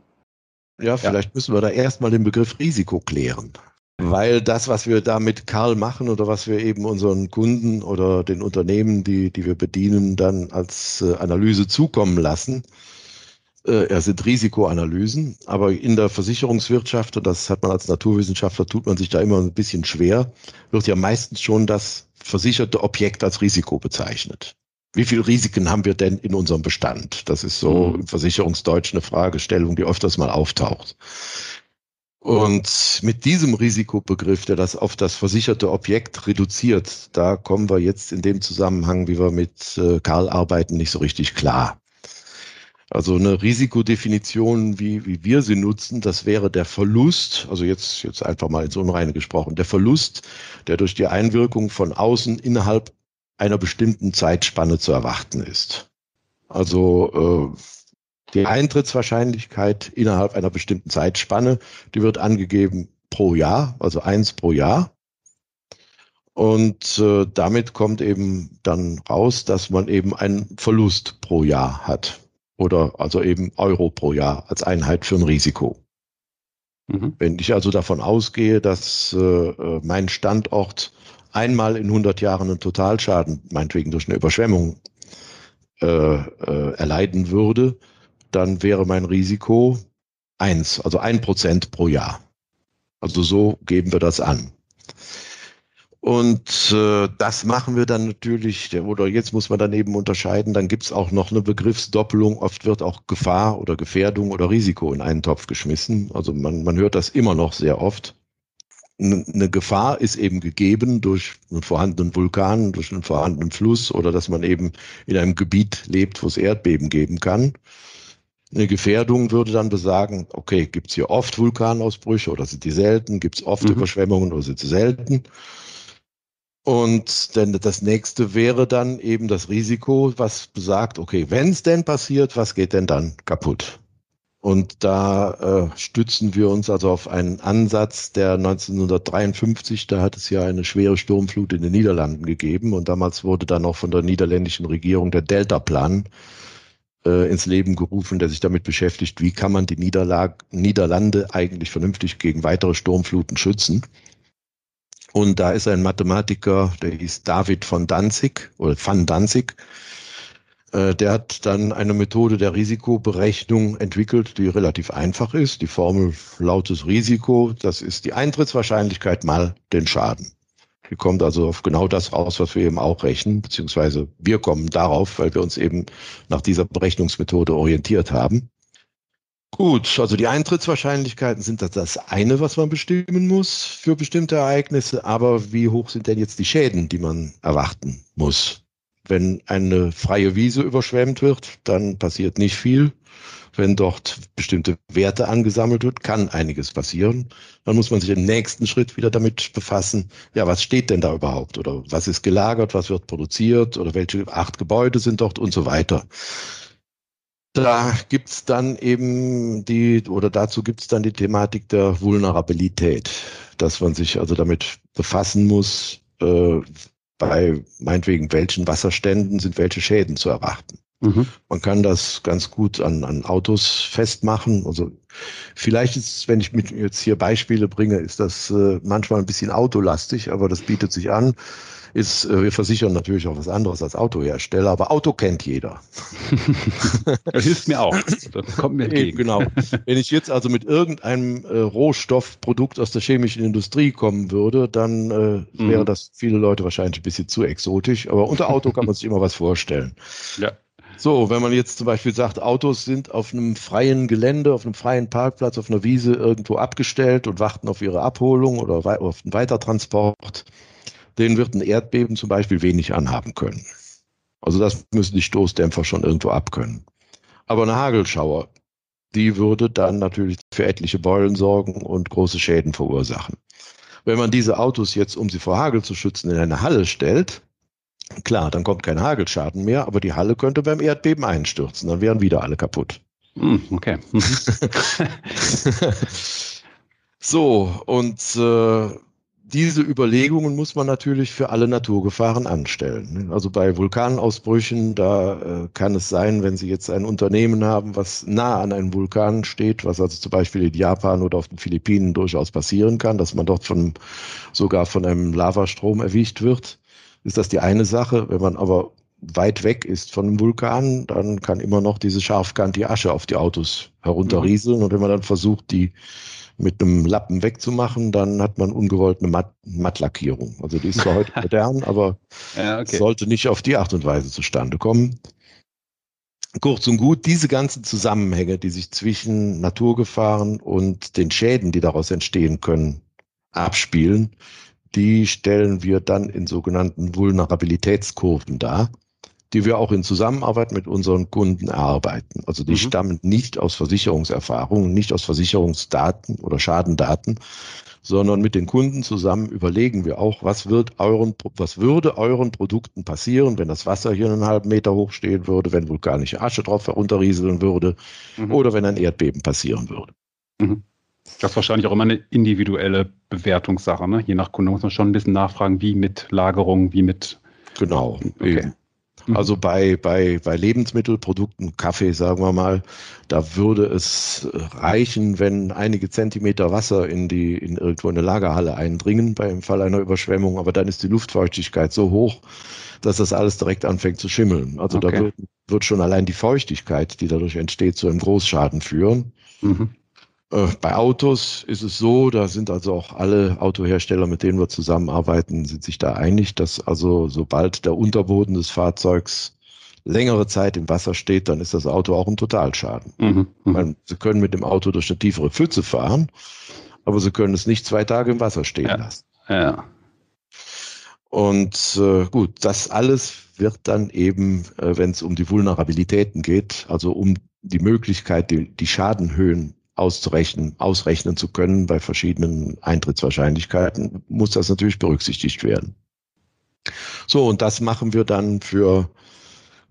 Ja, vielleicht ja. müssen wir da erstmal den Begriff Risiko klären. Weil das, was wir da mit Karl machen oder was wir eben unseren Kunden oder den Unternehmen, die, die wir bedienen, dann als äh, Analyse zukommen lassen, äh, sind Risikoanalysen, aber in der Versicherungswirtschaft, und das hat man als Naturwissenschaftler, tut man sich da immer ein bisschen schwer, wird ja meistens schon das versicherte Objekt als Risiko bezeichnet. Wie viele Risiken haben wir denn in unserem Bestand? Das ist so mhm. im Versicherungsdeutsch eine Fragestellung, die öfters mal auftaucht. Und mit diesem Risikobegriff, der das auf das versicherte Objekt reduziert, da kommen wir jetzt in dem Zusammenhang, wie wir mit äh, Karl arbeiten, nicht so richtig klar. Also eine Risikodefinition, wie, wie wir sie nutzen, das wäre der Verlust, also jetzt, jetzt einfach mal ins Unreine gesprochen, der Verlust, der durch die Einwirkung von außen innerhalb einer bestimmten Zeitspanne zu erwarten ist. Also äh, die Eintrittswahrscheinlichkeit innerhalb einer bestimmten Zeitspanne, die wird angegeben pro Jahr, also eins pro Jahr. Und äh, damit kommt eben dann raus, dass man eben einen Verlust pro Jahr hat oder also eben Euro pro Jahr als Einheit für ein Risiko. Mhm. Wenn ich also davon ausgehe, dass äh, äh mein Standort einmal in 100 Jahren einen Totalschaden, meinetwegen durch eine Überschwemmung, äh, äh, erleiden würde, dann wäre mein Risiko eins, also ein Prozent pro Jahr. Also so geben wir das an. Und äh, das machen wir dann natürlich, oder jetzt muss man dann eben unterscheiden, dann gibt's auch noch eine Begriffsdoppelung. Oft wird auch Gefahr oder Gefährdung oder Risiko in einen Topf geschmissen. Also man, man hört das immer noch sehr oft. Eine Gefahr ist eben gegeben durch einen vorhandenen Vulkan, durch einen vorhandenen Fluss oder dass man eben in einem Gebiet lebt, wo es Erdbeben geben kann. Eine Gefährdung würde dann besagen, okay, gibt's hier oft Vulkanausbrüche oder sind die selten? Gibt's oft mhm. Überschwemmungen oder sind sie selten? Und denn das nächste wäre dann eben das Risiko, was besagt, okay, wenn es denn passiert, was geht denn dann kaputt? Und da äh, stützen wir uns also auf einen Ansatz, der 1953, da hat es ja eine schwere Sturmflut in den Niederlanden gegeben und damals wurde dann auch von der niederländischen Regierung der Delta-Plan äh, ins Leben gerufen, der sich damit beschäftigt, wie kann man die Niederlag Niederlande eigentlich vernünftig gegen weitere Sturmfluten schützen. Und da ist ein Mathematiker, der hieß David von Danzig oder van Danzig. Äh, der hat dann eine Methode der Risikoberechnung entwickelt, die relativ einfach ist. Die Formel lautet Risiko, das ist die Eintrittswahrscheinlichkeit mal den Schaden. Die kommt also auf genau das raus, was wir eben auch rechnen, beziehungsweise wir kommen darauf, weil wir uns eben nach dieser Berechnungsmethode orientiert haben. Gut, also die Eintrittswahrscheinlichkeiten sind das, das eine, was man bestimmen muss für bestimmte Ereignisse. Aber wie hoch sind denn jetzt die Schäden, die man erwarten muss? Wenn eine freie Wiese überschwemmt wird, dann passiert nicht viel. Wenn dort bestimmte Werte angesammelt wird, kann einiges passieren. Dann muss man sich im nächsten Schritt wieder damit befassen, ja, was steht denn da überhaupt? Oder was ist gelagert, was wird produziert oder welche acht Gebäude sind dort und so weiter. Da gibt's dann eben die, oder dazu gibt's dann die Thematik der Vulnerabilität, dass man sich also damit befassen muss, äh, bei meinetwegen welchen Wasserständen sind welche Schäden zu erwarten. Mhm. Man kann das ganz gut an, an Autos festmachen. Also vielleicht ist, wenn ich mit jetzt hier Beispiele bringe, ist das äh, manchmal ein bisschen autolastig, aber das bietet sich an ist, äh, wir versichern natürlich auch was anderes als Autohersteller, aber Auto kennt jeder. das hilft mir auch. Das kommt mir entgegen. Genau. Wenn ich jetzt also mit irgendeinem äh, Rohstoffprodukt aus der chemischen Industrie kommen würde, dann äh, wäre mhm. das viele Leute wahrscheinlich ein bisschen zu exotisch. Aber unter Auto kann man sich immer was vorstellen. Ja. So, wenn man jetzt zum Beispiel sagt, Autos sind auf einem freien Gelände, auf einem freien Parkplatz, auf einer Wiese irgendwo abgestellt und warten auf ihre Abholung oder auf den Weitertransport, den wird ein Erdbeben zum Beispiel wenig anhaben können. Also das müssen die Stoßdämpfer schon irgendwo abkönnen. Aber eine Hagelschauer, die würde dann natürlich für etliche Beulen sorgen und große Schäden verursachen. Wenn man diese Autos jetzt, um sie vor Hagel zu schützen, in eine Halle stellt, klar, dann kommt kein Hagelschaden mehr, aber die Halle könnte beim Erdbeben einstürzen, dann wären wieder alle kaputt. Hm, okay. Mhm. so, und äh, diese Überlegungen muss man natürlich für alle Naturgefahren anstellen. Also bei Vulkanausbrüchen, da äh, kann es sein, wenn Sie jetzt ein Unternehmen haben, was nah an einem Vulkan steht, was also zum Beispiel in Japan oder auf den Philippinen durchaus passieren kann, dass man dort von, sogar von einem Lavastrom erwischt wird, ist das die eine Sache. Wenn man aber weit weg ist von einem Vulkan, dann kann immer noch diese scharfkantige Asche auf die Autos herunterrieseln. Und wenn man dann versucht, die mit einem Lappen wegzumachen, dann hat man ungewollt eine Matt Mattlackierung. Also die ist zwar heute modern, aber ja, okay. sollte nicht auf die Art und Weise zustande kommen. Kurz und gut, diese ganzen Zusammenhänge, die sich zwischen Naturgefahren und den Schäden, die daraus entstehen können, abspielen, die stellen wir dann in sogenannten Vulnerabilitätskurven dar die wir auch in Zusammenarbeit mit unseren Kunden erarbeiten. Also die mhm. stammen nicht aus Versicherungserfahrungen, nicht aus Versicherungsdaten oder Schadendaten, sondern mit den Kunden zusammen überlegen wir auch, was wird euren, was würde euren Produkten passieren, wenn das Wasser hier einen halben Meter hoch stehen würde, wenn vulkanische Asche drauf herunterrieseln würde mhm. oder wenn ein Erdbeben passieren würde. Mhm. Das ist wahrscheinlich auch immer eine individuelle Bewertungssache. Ne? Je nach Kunde muss man schon ein bisschen nachfragen, wie mit Lagerung, wie mit. Genau. Okay. Mhm. Also bei, bei, bei Lebensmittelprodukten, Kaffee, sagen wir mal, da würde es reichen, wenn einige Zentimeter Wasser in die, in irgendwo eine Lagerhalle eindringen beim Fall einer Überschwemmung, aber dann ist die Luftfeuchtigkeit so hoch, dass das alles direkt anfängt zu schimmeln. Also okay. da wird, wird schon allein die Feuchtigkeit, die dadurch entsteht, zu einem Großschaden führen. Mhm. Äh, bei Autos ist es so, da sind also auch alle Autohersteller, mit denen wir zusammenarbeiten, sind sich da einig, dass also sobald der Unterboden des Fahrzeugs längere Zeit im Wasser steht, dann ist das Auto auch ein Totalschaden. Mhm, mhm. meine, Sie können mit dem Auto durch eine tiefere Pfütze fahren, aber Sie können es nicht zwei Tage im Wasser stehen ja. lassen. Ja. Und äh, gut, das alles wird dann eben, äh, wenn es um die Vulnerabilitäten geht, also um die Möglichkeit, die, die Schadenhöhen auszurechnen, ausrechnen zu können bei verschiedenen Eintrittswahrscheinlichkeiten, muss das natürlich berücksichtigt werden. So, und das machen wir dann für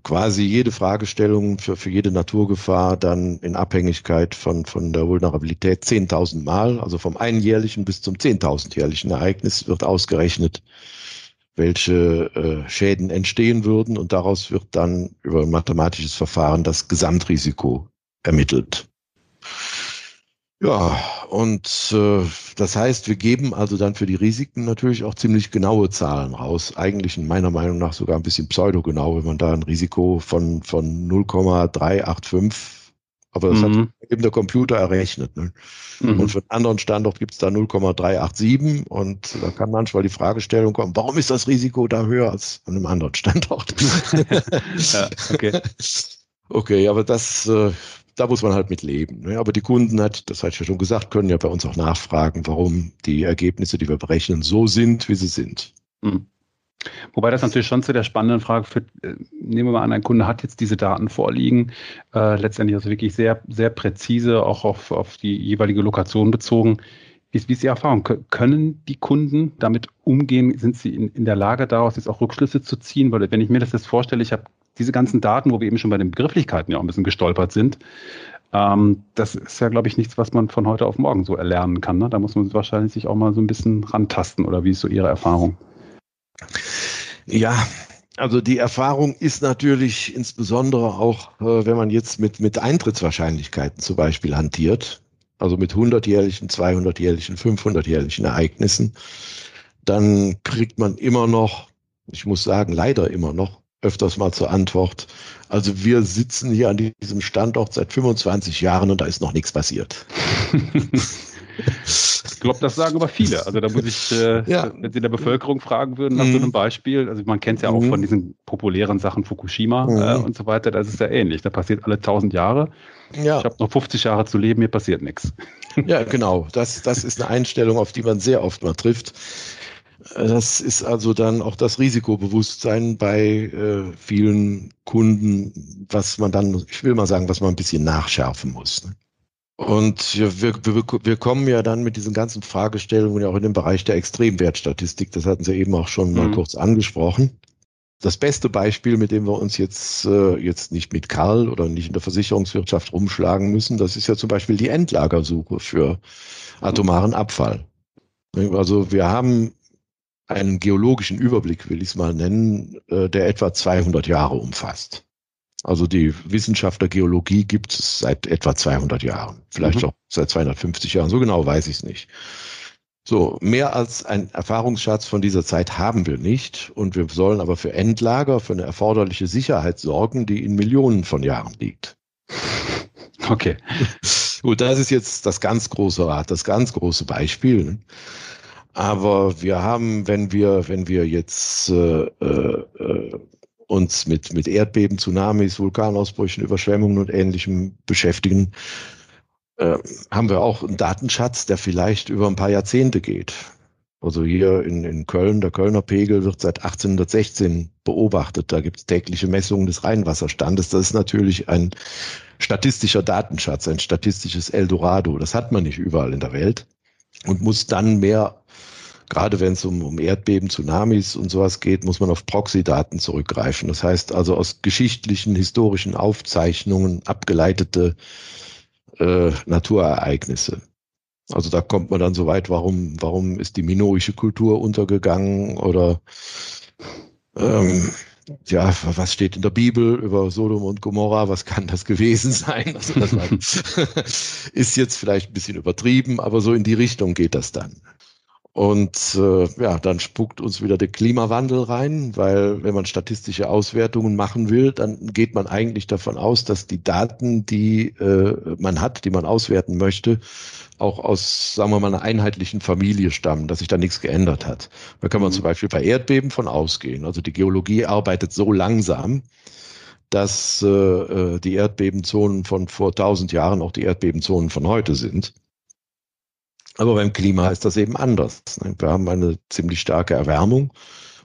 quasi jede Fragestellung, für, für jede Naturgefahr dann in Abhängigkeit von, von der Vulnerabilität 10.000 Mal, also vom einjährlichen bis zum 10.000-jährlichen Ereignis wird ausgerechnet, welche äh, Schäden entstehen würden und daraus wird dann über ein mathematisches Verfahren das Gesamtrisiko ermittelt. Ja, und äh, das heißt, wir geben also dann für die Risiken natürlich auch ziemlich genaue Zahlen raus. Eigentlich in meiner Meinung nach sogar ein bisschen pseudogenau, wenn man da ein Risiko von, von 0,385 aber das mhm. hat eben der Computer errechnet. Ne? Mhm. Und für einen anderen Standort gibt es da 0,387 und da kann manchmal die Fragestellung kommen, warum ist das Risiko da höher als an einem anderen Standort? ja, okay. Okay, aber das äh, da muss man halt mit leben. Ne? Aber die Kunden, hat, das hatte ich ja schon gesagt, können ja bei uns auch nachfragen, warum die Ergebnisse, die wir berechnen, so sind, wie sie sind. Mhm. Wobei das natürlich schon zu der spannenden Frage führt, äh, nehmen wir mal an, ein Kunde hat jetzt diese Daten vorliegen, äh, letztendlich also wirklich sehr, sehr präzise, auch auf, auf die jeweilige Lokation bezogen. Wie, wie ist die Erfahrung? Können die Kunden damit umgehen? Sind sie in, in der Lage, daraus jetzt auch Rückschlüsse zu ziehen? Weil wenn ich mir das jetzt vorstelle, ich habe diese ganzen Daten, wo wir eben schon bei den Begrifflichkeiten ja auch ein bisschen gestolpert sind, ähm, das ist ja, glaube ich, nichts, was man von heute auf morgen so erlernen kann. Ne? Da muss man wahrscheinlich sich auch mal so ein bisschen rantasten. Oder wie ist so Ihre Erfahrung? Ja, also die Erfahrung ist natürlich insbesondere auch, äh, wenn man jetzt mit, mit Eintrittswahrscheinlichkeiten zum Beispiel hantiert, also mit 100-jährlichen, 200-jährlichen, 500-jährlichen Ereignissen, dann kriegt man immer noch, ich muss sagen, leider immer noch, öfters mal zur Antwort, also wir sitzen hier an diesem Standort seit 25 Jahren und da ist noch nichts passiert. Ich glaube, das sagen aber viele. Also da muss ich, äh, ja. wenn Sie der Bevölkerung fragen würden nach mhm. so einem Beispiel, also man kennt es ja auch mhm. von diesen populären Sachen Fukushima mhm. äh, und so weiter, das ist ja ähnlich. Da passiert alle tausend Jahre. Ja. Ich habe noch 50 Jahre zu leben, mir passiert nichts. Ja, genau. Das, das ist eine Einstellung, auf die man sehr oft mal trifft. Das ist also dann auch das Risikobewusstsein bei äh, vielen Kunden, was man dann, ich will mal sagen, was man ein bisschen nachschärfen muss. Ne? Und wir, wir, wir kommen ja dann mit diesen ganzen Fragestellungen ja auch in den Bereich der Extremwertstatistik. Das hatten Sie eben auch schon mal mhm. kurz angesprochen. Das beste Beispiel, mit dem wir uns jetzt, äh, jetzt nicht mit Karl oder nicht in der Versicherungswirtschaft rumschlagen müssen, das ist ja zum Beispiel die Endlagersuche für atomaren Abfall. Also wir haben einen geologischen Überblick, will ich es mal nennen, äh, der etwa 200 Jahre umfasst. Also die Wissenschaft der Geologie gibt es seit etwa 200 Jahren, vielleicht mhm. auch seit 250 Jahren, so genau weiß ich es nicht. So, mehr als ein Erfahrungsschatz von dieser Zeit haben wir nicht und wir sollen aber für Endlager, für eine erforderliche Sicherheit sorgen, die in Millionen von Jahren liegt. Okay. Gut, das ist jetzt das ganz große Rad, das ganz große Beispiel. Aber wir haben, wenn wir, wenn wir jetzt äh, äh, uns mit, mit Erdbeben, Tsunamis, Vulkanausbrüchen, Überschwemmungen und Ähnlichem beschäftigen, äh, haben wir auch einen Datenschatz, der vielleicht über ein paar Jahrzehnte geht. Also hier in, in Köln, der Kölner Pegel wird seit 1816 beobachtet. Da gibt es tägliche Messungen des Rheinwasserstandes. Das ist natürlich ein statistischer Datenschatz, ein statistisches Eldorado. Das hat man nicht überall in der Welt und muss dann mehr gerade wenn es um, um Erdbeben, Tsunamis und sowas geht, muss man auf Proxy-Daten zurückgreifen. Das heißt also aus geschichtlichen, historischen Aufzeichnungen abgeleitete äh, Naturereignisse. Also da kommt man dann so weit, warum, warum ist die minoische Kultur untergegangen oder ähm, ja, was steht in der Bibel über Sodom und Gomorra, was kann das gewesen sein? Also das ist jetzt vielleicht ein bisschen übertrieben, aber so in die Richtung geht das dann. Und äh, ja, dann spuckt uns wieder der Klimawandel rein, weil wenn man statistische Auswertungen machen will, dann geht man eigentlich davon aus, dass die Daten, die äh, man hat, die man auswerten möchte, auch aus, sagen wir mal, einer einheitlichen Familie stammen, dass sich da nichts geändert hat. Da kann man mhm. zum Beispiel bei Erdbeben von ausgehen. Also die Geologie arbeitet so langsam, dass äh, äh die Erdbebenzonen von vor 1000 Jahren auch die Erdbebenzonen von heute sind. Aber beim Klima ist das eben anders. Wir haben eine ziemlich starke Erwärmung.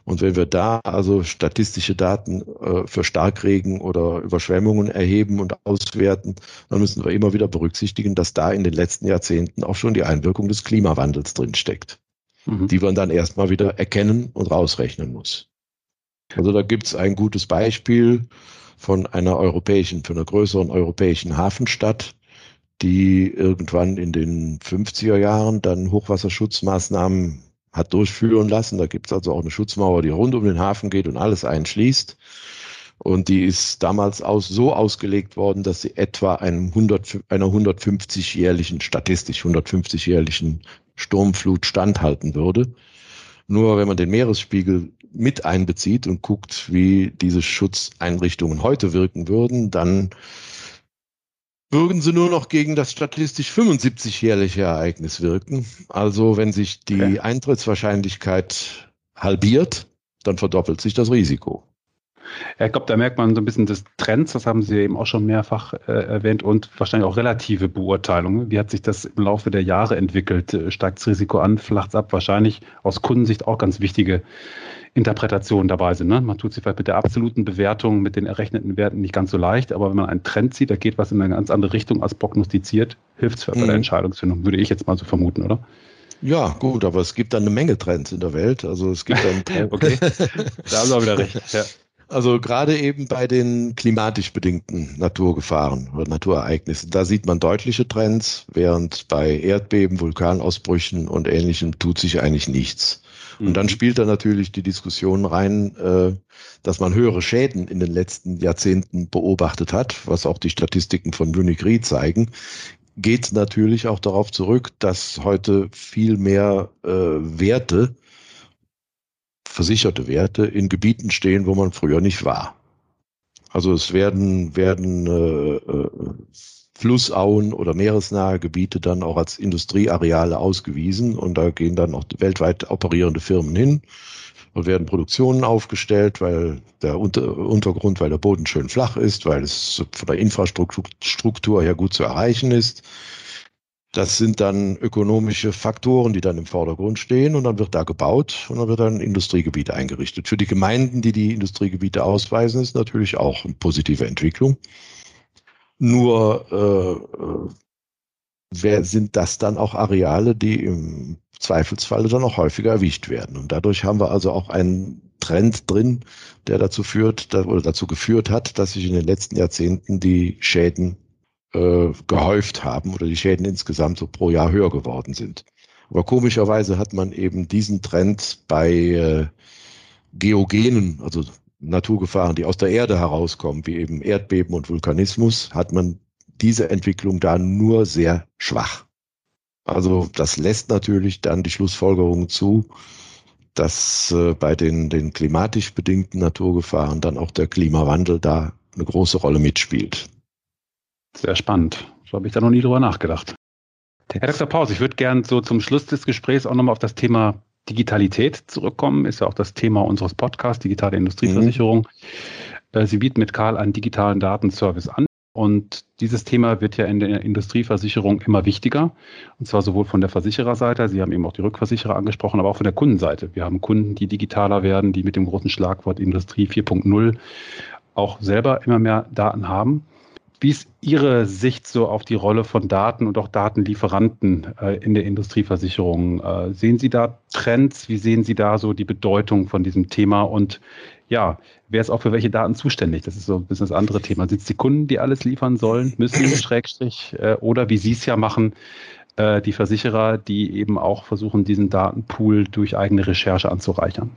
Und wenn wir da also statistische Daten äh, für Starkregen oder Überschwemmungen erheben und auswerten, dann müssen wir immer wieder berücksichtigen, dass da in den letzten Jahrzehnten auch schon die Einwirkung des Klimawandels drinsteckt, mhm. die man dann erstmal wieder erkennen und rausrechnen muss. Also da gibt es ein gutes Beispiel von einer europäischen, von einer größeren europäischen Hafenstadt, die irgendwann in den 50er Jahren dann Hochwasserschutzmaßnahmen hat durchführen lassen. Da gibt es also auch eine Schutzmauer, die rund um den Hafen geht und alles einschließt. Und die ist damals aus, so ausgelegt worden, dass sie etwa einem 100, einer 150-jährigen, statistisch 150-jährigen Sturmflut standhalten würde. Nur wenn man den Meeresspiegel mit einbezieht und guckt, wie diese Schutzeinrichtungen heute wirken würden, dann würden sie nur noch gegen das statistisch 75-jährige Ereignis wirken. Also wenn sich die okay. Eintrittswahrscheinlichkeit halbiert, dann verdoppelt sich das Risiko. Ja, ich glaube, da merkt man so ein bisschen des Trends, das haben Sie eben auch schon mehrfach äh, erwähnt, und wahrscheinlich auch relative Beurteilungen. Wie hat sich das im Laufe der Jahre entwickelt? Äh, steigt das Risiko an, flacht es ab? Wahrscheinlich aus Kundensicht auch ganz wichtige Interpretationen dabei sind. Ne? Man tut sich vielleicht mit der absoluten Bewertung, mit den errechneten Werten nicht ganz so leicht, aber wenn man einen Trend sieht, da geht was in eine ganz andere Richtung als prognostiziert, hilft es bei mhm. der Entscheidungsfindung, würde ich jetzt mal so vermuten, oder? Ja, gut, aber es gibt dann eine Menge Trends in der Welt. Also es gibt dann. okay, da haben Sie auch wieder recht. Ja. Also gerade eben bei den klimatisch bedingten Naturgefahren oder Naturereignissen, da sieht man deutliche Trends, während bei Erdbeben, Vulkanausbrüchen und Ähnlichem tut sich eigentlich nichts. Und dann mhm. spielt da natürlich die Diskussion rein, äh, dass man höhere Schäden in den letzten Jahrzehnten beobachtet hat, was auch die Statistiken von Munich Re zeigen. Geht natürlich auch darauf zurück, dass heute viel mehr äh, Werte, versicherte Werte, in Gebieten stehen, wo man früher nicht war. Also es werden, werden äh, äh Flussauen oder meeresnahe Gebiete dann auch als Industrieareale ausgewiesen und da gehen dann auch weltweit operierende Firmen hin und werden Produktionen aufgestellt, weil der Unter Untergrund, weil der Boden schön flach ist, weil es von der Infrastruktur her gut zu erreichen ist. Das sind dann ökonomische Faktoren, die dann im Vordergrund stehen und dann wird da gebaut und dann wird dann ein Industriegebiet eingerichtet. Für die Gemeinden, die die Industriegebiete ausweisen, ist natürlich auch eine positive Entwicklung. Nur äh, äh, wer, sind das dann auch Areale, die im Zweifelsfalle dann auch häufiger erwischt werden. Und dadurch haben wir also auch einen Trend drin, der dazu führt, oder dazu geführt hat, dass sich in den letzten Jahrzehnten die Schäden äh, gehäuft haben oder die Schäden insgesamt so pro Jahr höher geworden sind. Aber komischerweise hat man eben diesen Trend bei äh, Geogenen, also Naturgefahren, die aus der Erde herauskommen, wie eben Erdbeben und Vulkanismus, hat man diese Entwicklung da nur sehr schwach. Also das lässt natürlich dann die Schlussfolgerung zu, dass äh, bei den, den klimatisch bedingten Naturgefahren dann auch der Klimawandel da eine große Rolle mitspielt. Sehr spannend. So habe ich da noch nie drüber nachgedacht. Herr Dr. Paus, ich würde gern so zum Schluss des Gesprächs auch nochmal auf das Thema Digitalität zurückkommen, ist ja auch das Thema unseres Podcasts, digitale Industrieversicherung. Mhm. Sie bieten mit Karl einen digitalen Datenservice an. Und dieses Thema wird ja in der Industrieversicherung immer wichtiger. Und zwar sowohl von der Versichererseite, Sie haben eben auch die Rückversicherer angesprochen, aber auch von der Kundenseite. Wir haben Kunden, die digitaler werden, die mit dem großen Schlagwort Industrie 4.0 auch selber immer mehr Daten haben. Wie ist Ihre Sicht so auf die Rolle von Daten und auch Datenlieferanten äh, in der Industrieversicherung? Äh, sehen Sie da Trends? Wie sehen Sie da so die Bedeutung von diesem Thema? Und ja, wer ist auch für welche Daten zuständig? Das ist so ein bisschen das andere Thema. Sind es die Kunden, die alles liefern sollen, müssen, Schrägstrich, äh, oder wie Sie es ja machen, äh, die Versicherer, die eben auch versuchen, diesen Datenpool durch eigene Recherche anzureichern?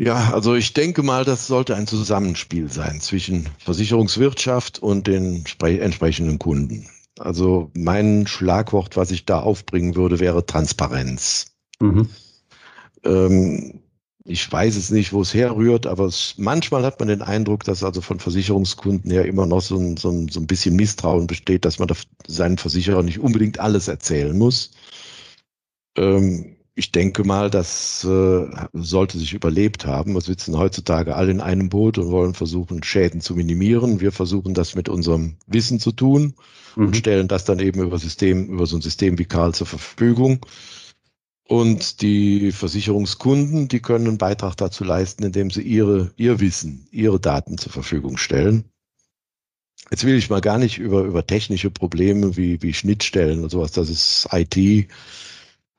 Ja, also ich denke mal, das sollte ein Zusammenspiel sein zwischen Versicherungswirtschaft und den entsprechenden Kunden. Also mein Schlagwort, was ich da aufbringen würde, wäre Transparenz. Mhm. Ähm, ich weiß es nicht, wo es herrührt, aber es, manchmal hat man den Eindruck, dass also von Versicherungskunden her immer noch so ein, so ein, so ein bisschen Misstrauen besteht, dass man seinen Versicherer nicht unbedingt alles erzählen muss. Ähm, ich denke mal, das äh, sollte sich überlebt haben. Wir sitzen heutzutage alle in einem Boot und wollen versuchen, Schäden zu minimieren. Wir versuchen das mit unserem Wissen zu tun mhm. und stellen das dann eben über System, über so ein System wie Karl zur Verfügung. Und die Versicherungskunden, die können einen Beitrag dazu leisten, indem sie ihre, ihr Wissen, ihre Daten zur Verfügung stellen. Jetzt will ich mal gar nicht über, über technische Probleme wie, wie Schnittstellen und sowas, das ist IT,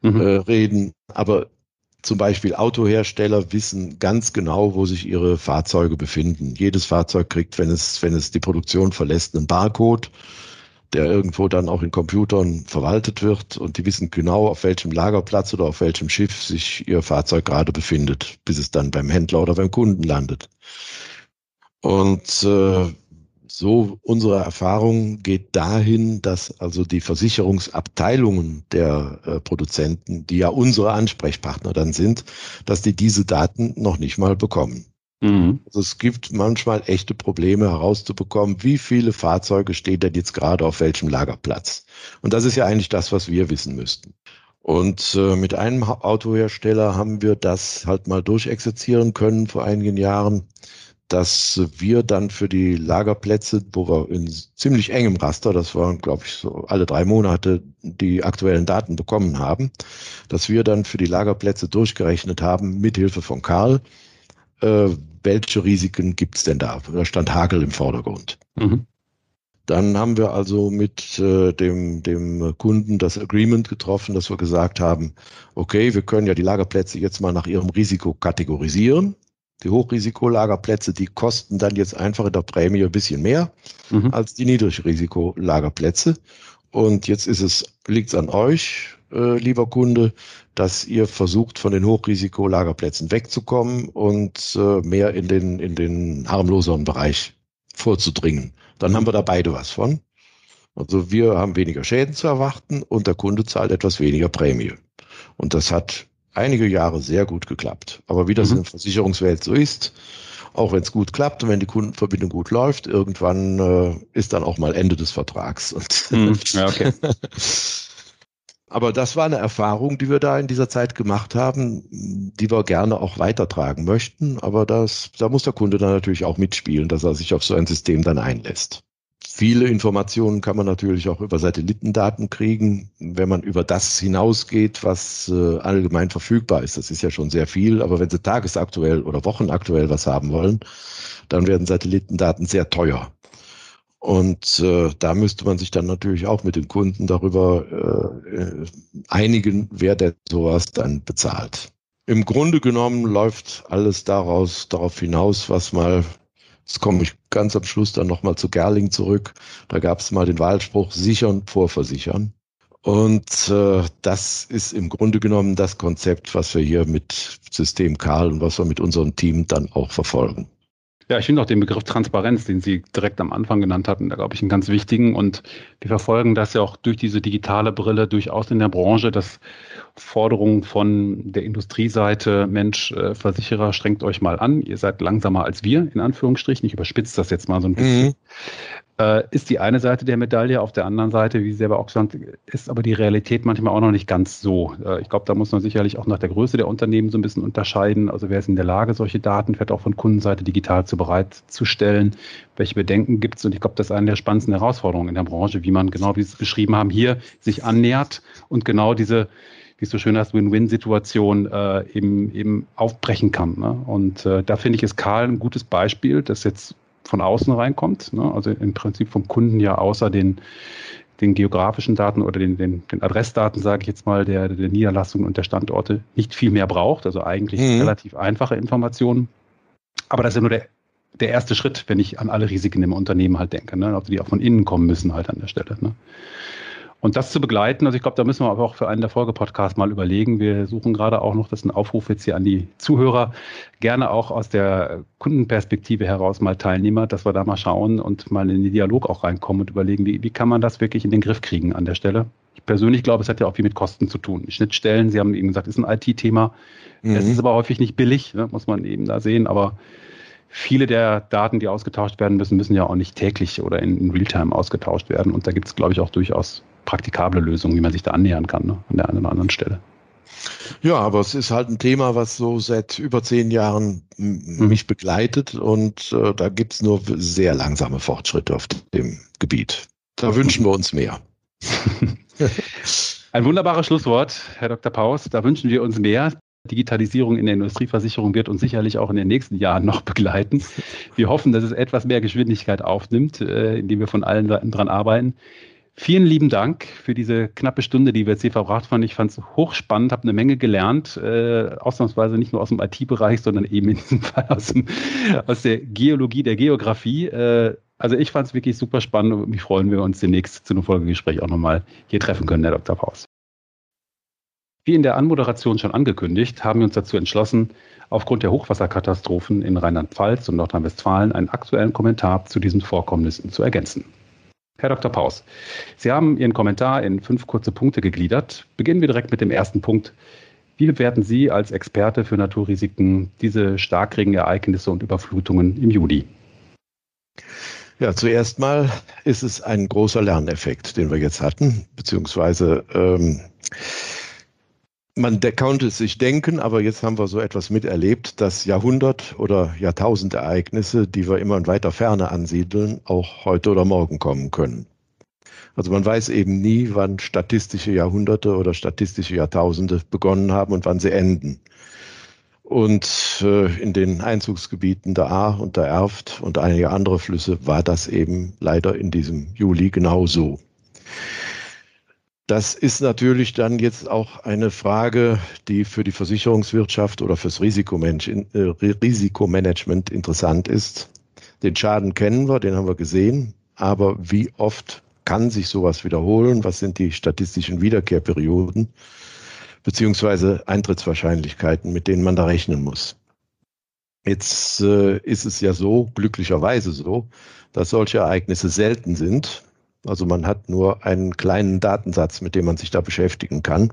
mhm. äh, reden. Aber zum Beispiel Autohersteller wissen ganz genau, wo sich ihre Fahrzeuge befinden. Jedes Fahrzeug kriegt, wenn es, wenn es die Produktion verlässt, einen Barcode, der irgendwo dann auch in Computern verwaltet wird und die wissen genau, auf welchem Lagerplatz oder auf welchem Schiff sich ihr Fahrzeug gerade befindet, bis es dann beim Händler oder beim Kunden landet. Und äh, so unsere Erfahrung geht dahin, dass also die Versicherungsabteilungen der äh, Produzenten, die ja unsere Ansprechpartner dann sind, dass die diese Daten noch nicht mal bekommen. Mhm. Also es gibt manchmal echte Probleme herauszubekommen, wie viele Fahrzeuge stehen denn jetzt gerade auf welchem Lagerplatz. Und das ist ja eigentlich das, was wir wissen müssten. Und äh, mit einem Autohersteller haben wir das halt mal durchexerzieren können vor einigen Jahren dass wir dann für die Lagerplätze, wo wir in ziemlich engem Raster, das waren, glaube ich, so alle drei Monate, die aktuellen Daten bekommen haben, dass wir dann für die Lagerplätze durchgerechnet haben, mithilfe von Karl, äh, welche Risiken gibt es denn da? Da stand Hagel im Vordergrund. Mhm. Dann haben wir also mit äh, dem, dem Kunden das Agreement getroffen, dass wir gesagt haben, okay, wir können ja die Lagerplätze jetzt mal nach ihrem Risiko kategorisieren. Die Hochrisikolagerplätze, die kosten dann jetzt einfach in der Prämie ein bisschen mehr mhm. als die Niedrigrisikolagerplätze. Und jetzt ist es, liegt es an euch, äh, lieber Kunde, dass ihr versucht, von den Hochrisikolagerplätzen wegzukommen und äh, mehr in den, in den harmloseren Bereich vorzudringen. Dann haben wir da beide was von. Also wir haben weniger Schäden zu erwarten und der Kunde zahlt etwas weniger Prämie. Und das hat einige Jahre sehr gut geklappt. Aber wie das mhm. in der Versicherungswelt so ist, auch wenn es gut klappt und wenn die Kundenverbindung gut läuft, irgendwann äh, ist dann auch mal Ende des Vertrags. Mhm. Ja, okay. Aber das war eine Erfahrung, die wir da in dieser Zeit gemacht haben, die wir gerne auch weitertragen möchten. Aber das, da muss der Kunde dann natürlich auch mitspielen, dass er sich auf so ein System dann einlässt. Viele Informationen kann man natürlich auch über Satellitendaten kriegen, wenn man über das hinausgeht, was äh, allgemein verfügbar ist. Das ist ja schon sehr viel, aber wenn Sie tagesaktuell oder wochenaktuell was haben wollen, dann werden Satellitendaten sehr teuer. Und äh, da müsste man sich dann natürlich auch mit den Kunden darüber äh, einigen, wer denn sowas dann bezahlt. Im Grunde genommen läuft alles daraus, darauf hinaus, was mal Jetzt komme ich ganz am Schluss dann nochmal zu Gerling zurück. Da gab es mal den Wahlspruch, sichern, vorversichern. Und äh, das ist im Grunde genommen das Konzept, was wir hier mit System Karl und was wir mit unserem Team dann auch verfolgen. Ja, ich finde auch den Begriff Transparenz, den Sie direkt am Anfang genannt hatten, da glaube ich einen ganz wichtigen. Und wir verfolgen das ja auch durch diese digitale Brille durchaus in der Branche, dass Forderungen von der Industrieseite, Mensch, äh, Versicherer, strengt euch mal an, ihr seid langsamer als wir, in Anführungsstrichen. Ich überspitze das jetzt mal so ein bisschen. Mhm äh, ist die eine Seite der Medaille. Auf der anderen Seite, wie Sie selber auch gesagt ist aber die Realität manchmal auch noch nicht ganz so. Äh, ich glaube, da muss man sicherlich auch nach der Größe der Unternehmen so ein bisschen unterscheiden. Also wer ist in der Lage, solche Daten vielleicht auch von Kundenseite digital zu bereitzustellen? Welche Bedenken gibt es? Und ich glaube, das ist eine der spannendsten Herausforderungen in der Branche, wie man genau, wie Sie es beschrieben haben, hier sich annähert und genau diese wie es so schön heißt, Win-Win-Situation äh, eben, eben aufbrechen kann. Ne? Und äh, da finde ich, ist Karl ein gutes Beispiel, das jetzt von außen reinkommt. Ne? Also im Prinzip vom Kunden ja außer den, den geografischen Daten oder den, den, den Adressdaten, sage ich jetzt mal, der, der Niederlassungen und der Standorte nicht viel mehr braucht. Also eigentlich mhm. relativ einfache Informationen. Aber das ist ja nur der, der erste Schritt, wenn ich an alle Risiken im Unternehmen halt denke. Ne? Also die auch von innen kommen müssen halt an der Stelle. Ne? Und das zu begleiten, also ich glaube, da müssen wir aber auch für einen der Folgepodcasts mal überlegen. Wir suchen gerade auch noch, das ist ein Aufruf jetzt hier an die Zuhörer, gerne auch aus der Kundenperspektive heraus mal Teilnehmer, dass wir da mal schauen und mal in den Dialog auch reinkommen und überlegen, wie, wie kann man das wirklich in den Griff kriegen an der Stelle. Ich persönlich glaube, es hat ja auch viel mit Kosten zu tun. Schnittstellen, Sie haben eben gesagt, ist ein IT-Thema. Mhm. Es ist aber häufig nicht billig, ne, muss man eben da sehen, aber viele der Daten, die ausgetauscht werden müssen, müssen ja auch nicht täglich oder in, in Realtime ausgetauscht werden. Und da gibt es, glaube ich, auch durchaus praktikable Lösungen, wie man sich da annähern kann, ne, an der einen oder anderen Stelle. Ja, aber es ist halt ein Thema, was so seit über zehn Jahren mhm. mich begleitet und äh, da gibt es nur sehr langsame Fortschritte auf dem Gebiet. Da wünschen wir uns mehr. Ein wunderbares Schlusswort, Herr Dr. Paus. Da wünschen wir uns mehr. Digitalisierung in der Industrieversicherung wird uns sicherlich auch in den nächsten Jahren noch begleiten. Wir hoffen, dass es etwas mehr Geschwindigkeit aufnimmt, äh, indem wir von allen Seiten dran arbeiten. Vielen lieben Dank für diese knappe Stunde, die wir jetzt hier verbracht haben. Ich fand es hochspannend, habe eine Menge gelernt, äh, ausnahmsweise nicht nur aus dem IT-Bereich, sondern eben in diesem Fall aus, dem, aus der Geologie, der Geografie. Äh, also ich fand es wirklich super spannend und mich freuen, wenn wir uns demnächst zu einem Folgegespräch auch nochmal hier treffen können, Herr Dr. Paus. Wie in der Anmoderation schon angekündigt, haben wir uns dazu entschlossen, aufgrund der Hochwasserkatastrophen in Rheinland-Pfalz und Nordrhein-Westfalen einen aktuellen Kommentar zu diesen Vorkommnissen zu ergänzen. Herr Dr. Paus, Sie haben Ihren Kommentar in fünf kurze Punkte gegliedert. Beginnen wir direkt mit dem ersten Punkt. Wie bewerten Sie als Experte für Naturrisiken diese Starkregenereignisse und Überflutungen im Juli? Ja, zuerst mal ist es ein großer Lerneffekt, den wir jetzt hatten, beziehungsweise ähm, man konnte es sich denken, aber jetzt haben wir so etwas miterlebt, dass Jahrhundert- oder Jahrtausendereignisse, die wir immer in weiter Ferne ansiedeln, auch heute oder morgen kommen können. Also man weiß eben nie, wann statistische Jahrhunderte oder statistische Jahrtausende begonnen haben und wann sie enden. Und äh, in den Einzugsgebieten der Ahr und der Erft und einige andere Flüsse war das eben leider in diesem Juli genauso. Das ist natürlich dann jetzt auch eine Frage, die für die Versicherungswirtschaft oder fürs äh, Risikomanagement interessant ist. Den Schaden kennen wir, den haben wir gesehen, aber wie oft kann sich sowas wiederholen? Was sind die statistischen Wiederkehrperioden beziehungsweise Eintrittswahrscheinlichkeiten, mit denen man da rechnen muss? Jetzt äh, ist es ja so, glücklicherweise so, dass solche Ereignisse selten sind also man hat nur einen kleinen Datensatz, mit dem man sich da beschäftigen kann.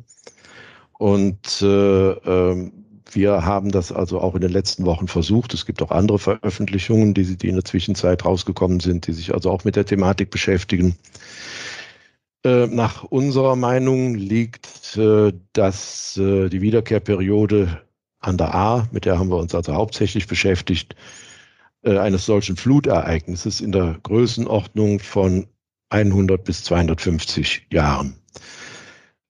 Und äh, äh, wir haben das also auch in den letzten Wochen versucht. Es gibt auch andere Veröffentlichungen, die, die in der Zwischenzeit rausgekommen sind, die sich also auch mit der Thematik beschäftigen. Äh, nach unserer Meinung liegt äh, dass äh, die Wiederkehrperiode an der A, mit der haben wir uns also hauptsächlich beschäftigt, äh, eines solchen Flutereignisses in der Größenordnung von 100 bis 250 Jahren.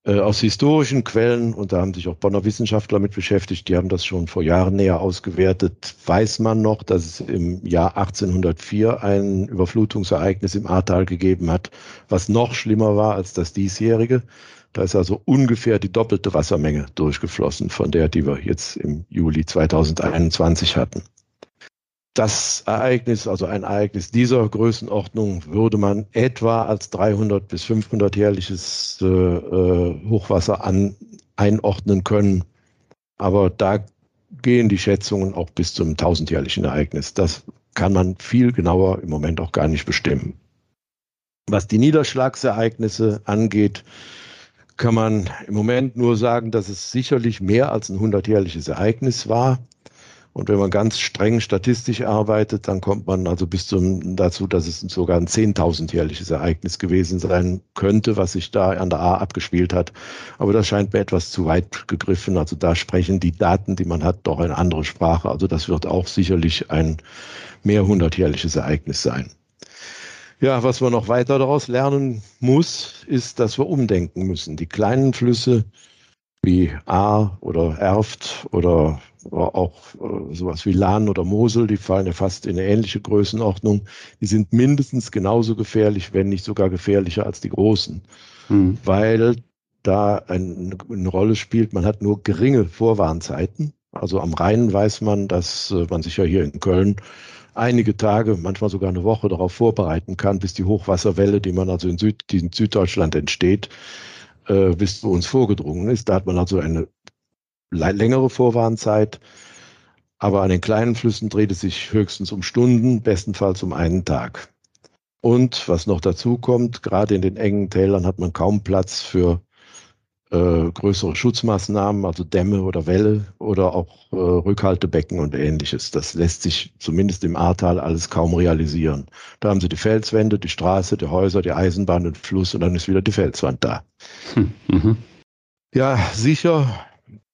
Äh, aus historischen Quellen, und da haben sich auch Bonner Wissenschaftler mit beschäftigt, die haben das schon vor Jahren näher ausgewertet, weiß man noch, dass es im Jahr 1804 ein Überflutungsereignis im Ahrtal gegeben hat, was noch schlimmer war als das diesjährige. Da ist also ungefähr die doppelte Wassermenge durchgeflossen von der, die wir jetzt im Juli 2021 hatten das Ereignis, also ein Ereignis dieser Größenordnung, würde man etwa als 300 bis 500 jährliches äh, äh, Hochwasser an, einordnen können. Aber da gehen die Schätzungen auch bis zum tausendjährlichen Ereignis. Das kann man viel genauer im Moment auch gar nicht bestimmen. Was die Niederschlagsereignisse angeht, kann man im Moment nur sagen, dass es sicherlich mehr als ein hundertjährliches Ereignis war. Und wenn man ganz streng statistisch arbeitet, dann kommt man also bis zum, dazu, dass es sogar ein zehntausendjährliches Ereignis gewesen sein könnte, was sich da an der A abgespielt hat. Aber das scheint mir etwas zu weit gegriffen. Also da sprechen die Daten, die man hat, doch eine andere Sprache. Also das wird auch sicherlich ein mehrhundertjährliches Ereignis sein. Ja, was man noch weiter daraus lernen muss, ist, dass wir umdenken müssen. Die kleinen Flüsse wie A oder Erft oder auch äh, sowas wie Lahn oder Mosel, die fallen ja fast in eine ähnliche Größenordnung. Die sind mindestens genauso gefährlich, wenn nicht sogar gefährlicher als die großen, mhm. weil da ein, eine Rolle spielt, man hat nur geringe Vorwarnzeiten. Also am Rhein weiß man, dass äh, man sich ja hier in Köln einige Tage, manchmal sogar eine Woche darauf vorbereiten kann, bis die Hochwasserwelle, die man also in, Süd, die in Süddeutschland entsteht, äh, bis zu uns vorgedrungen ist. Da hat man also eine längere Vorwarnzeit. Aber an den kleinen Flüssen dreht es sich höchstens um Stunden, bestenfalls um einen Tag. Und was noch dazu kommt, gerade in den engen Tälern hat man kaum Platz für äh, größere Schutzmaßnahmen, also Dämme oder Wälle oder auch äh, Rückhaltebecken und ähnliches. Das lässt sich zumindest im Ahrtal alles kaum realisieren. Da haben sie die Felswände, die Straße, die Häuser, die Eisenbahn, den Fluss und dann ist wieder die Felswand da. Hm, mhm. Ja, sicher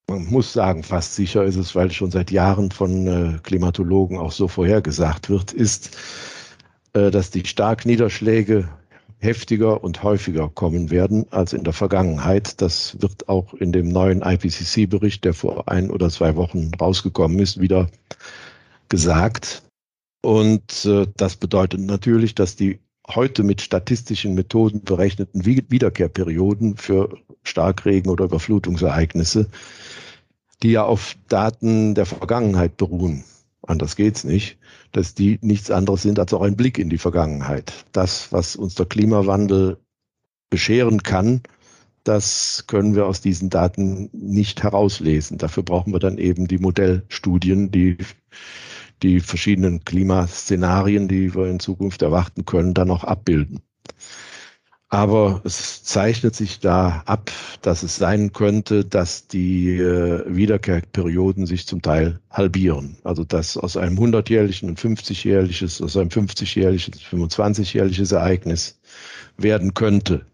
man muss sagen, fast sicher ist es, weil schon seit Jahren von äh, Klimatologen auch so vorhergesagt wird, ist, äh, dass die Starkniederschläge heftiger und häufiger kommen werden als in der Vergangenheit. Das wird auch in dem neuen IPCC-Bericht, der vor ein oder zwei Wochen rausgekommen ist, wieder gesagt. Und äh, das bedeutet natürlich, dass die heute mit statistischen Methoden berechneten Wiederkehrperioden für Starkregen oder Überflutungsereignisse die ja auf Daten der Vergangenheit beruhen, anders geht's nicht, dass die nichts anderes sind als auch ein Blick in die Vergangenheit. Das, was uns der Klimawandel bescheren kann, das können wir aus diesen Daten nicht herauslesen. Dafür brauchen wir dann eben die Modellstudien, die die verschiedenen Klimaszenarien, die wir in Zukunft erwarten können, dann auch abbilden. Aber es zeichnet sich da ab, dass es sein könnte, dass die äh, Wiederkehrperioden sich zum Teil halbieren. Also dass aus einem 100-jährlichen ein 50-jährliches, aus einem 50-jährlichen 25-jährliches Ereignis werden könnte.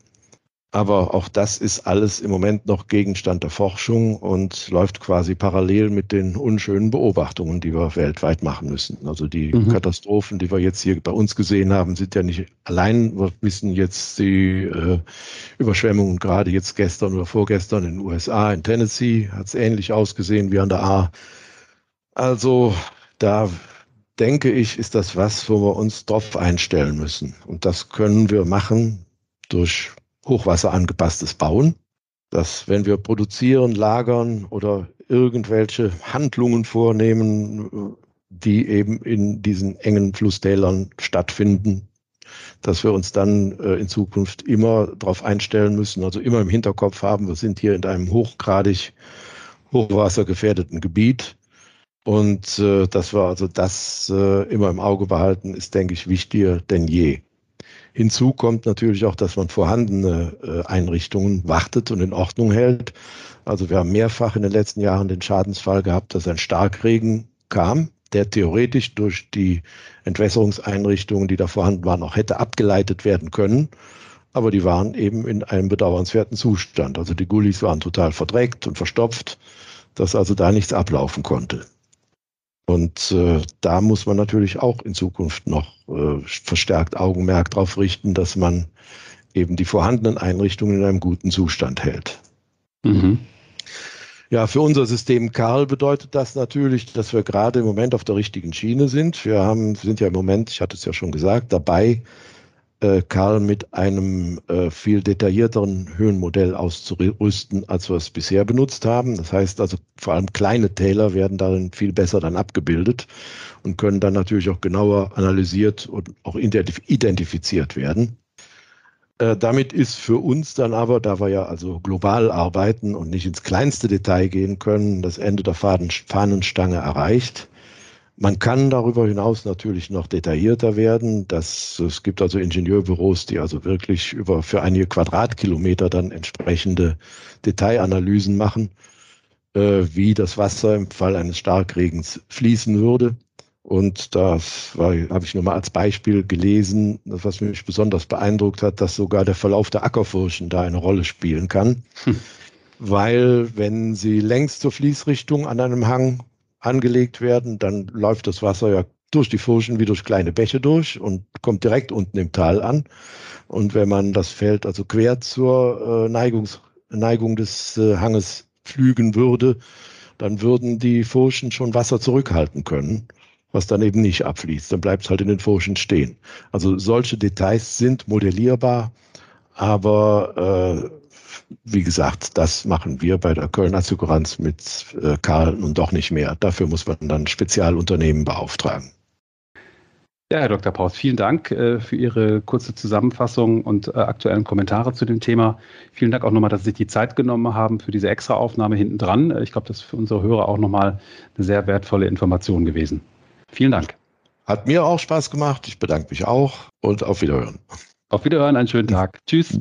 Aber auch das ist alles im Moment noch Gegenstand der Forschung und läuft quasi parallel mit den unschönen Beobachtungen, die wir weltweit machen müssen. Also die mhm. Katastrophen, die wir jetzt hier bei uns gesehen haben, sind ja nicht allein. Wir wissen jetzt die äh, Überschwemmungen gerade jetzt gestern oder vorgestern in den USA, in Tennessee, hat es ähnlich ausgesehen wie an der A. Also da denke ich, ist das was, wo wir uns drauf einstellen müssen. Und das können wir machen durch Hochwasser angepasstes Bauen, dass wenn wir produzieren, lagern oder irgendwelche Handlungen vornehmen, die eben in diesen engen Flusstälern stattfinden, dass wir uns dann äh, in Zukunft immer darauf einstellen müssen, also immer im Hinterkopf haben, wir sind hier in einem hochgradig hochwassergefährdeten Gebiet. Und äh, dass wir also das äh, immer im Auge behalten, ist, denke ich, wichtiger denn je. Hinzu kommt natürlich auch, dass man vorhandene äh, Einrichtungen wartet und in Ordnung hält. Also wir haben mehrfach in den letzten Jahren den Schadensfall gehabt, dass ein Starkregen kam, der theoretisch durch die Entwässerungseinrichtungen, die da vorhanden waren, auch hätte abgeleitet werden können. Aber die waren eben in einem bedauernswerten Zustand. Also die Gullis waren total verdreckt und verstopft, dass also da nichts ablaufen konnte. Und äh, da muss man natürlich auch in Zukunft noch äh, verstärkt Augenmerk darauf richten, dass man eben die vorhandenen Einrichtungen in einem guten Zustand hält. Mhm. Ja, für unser System Karl bedeutet das natürlich, dass wir gerade im Moment auf der richtigen Schiene sind. Wir haben, sind ja im Moment, ich hatte es ja schon gesagt, dabei, äh, Karl mit einem äh, viel detaillierteren Höhenmodell auszurüsten, als wir es bisher benutzt haben. Das heißt also, vor allem kleine Täler werden darin viel besser dann abgebildet und können dann natürlich auch genauer analysiert und auch identifiziert werden. Äh, damit ist für uns dann aber, da wir ja also global arbeiten und nicht ins kleinste Detail gehen können, das Ende der Fahnenstange erreicht. Man kann darüber hinaus natürlich noch detaillierter werden. Das, es gibt also Ingenieurbüros, die also wirklich über für einige Quadratkilometer dann entsprechende Detailanalysen machen, äh, wie das Wasser im Fall eines Starkregens fließen würde. Und das habe ich nur mal als Beispiel gelesen, was mich besonders beeindruckt hat, dass sogar der Verlauf der Ackerfurchen da eine Rolle spielen kann. Hm. Weil wenn sie längs zur Fließrichtung an einem Hang angelegt werden, dann läuft das Wasser ja durch die Furchen wie durch kleine Bäche durch und kommt direkt unten im Tal an. Und wenn man das Feld also quer zur äh, Neigungs Neigung des äh, Hanges pflügen würde, dann würden die Furchen schon Wasser zurückhalten können, was dann eben nicht abfließt. Dann bleibt es halt in den Furchen stehen. Also solche Details sind modellierbar, aber äh, wie gesagt, das machen wir bei der Kölner Assekuranz mit äh, Karl nun doch nicht mehr. Dafür muss man dann Spezialunternehmen beauftragen. Ja, Herr Dr. Paus, vielen Dank äh, für Ihre kurze Zusammenfassung und äh, aktuellen Kommentare zu dem Thema. Vielen Dank auch nochmal, dass Sie sich die Zeit genommen haben für diese Extra-Aufnahme hinten dran. Ich glaube, das ist für unsere Hörer auch nochmal eine sehr wertvolle Information gewesen. Vielen Dank. Hat mir auch Spaß gemacht. Ich bedanke mich auch und auf Wiederhören. Auf Wiederhören, einen schönen Tag. Tschüss.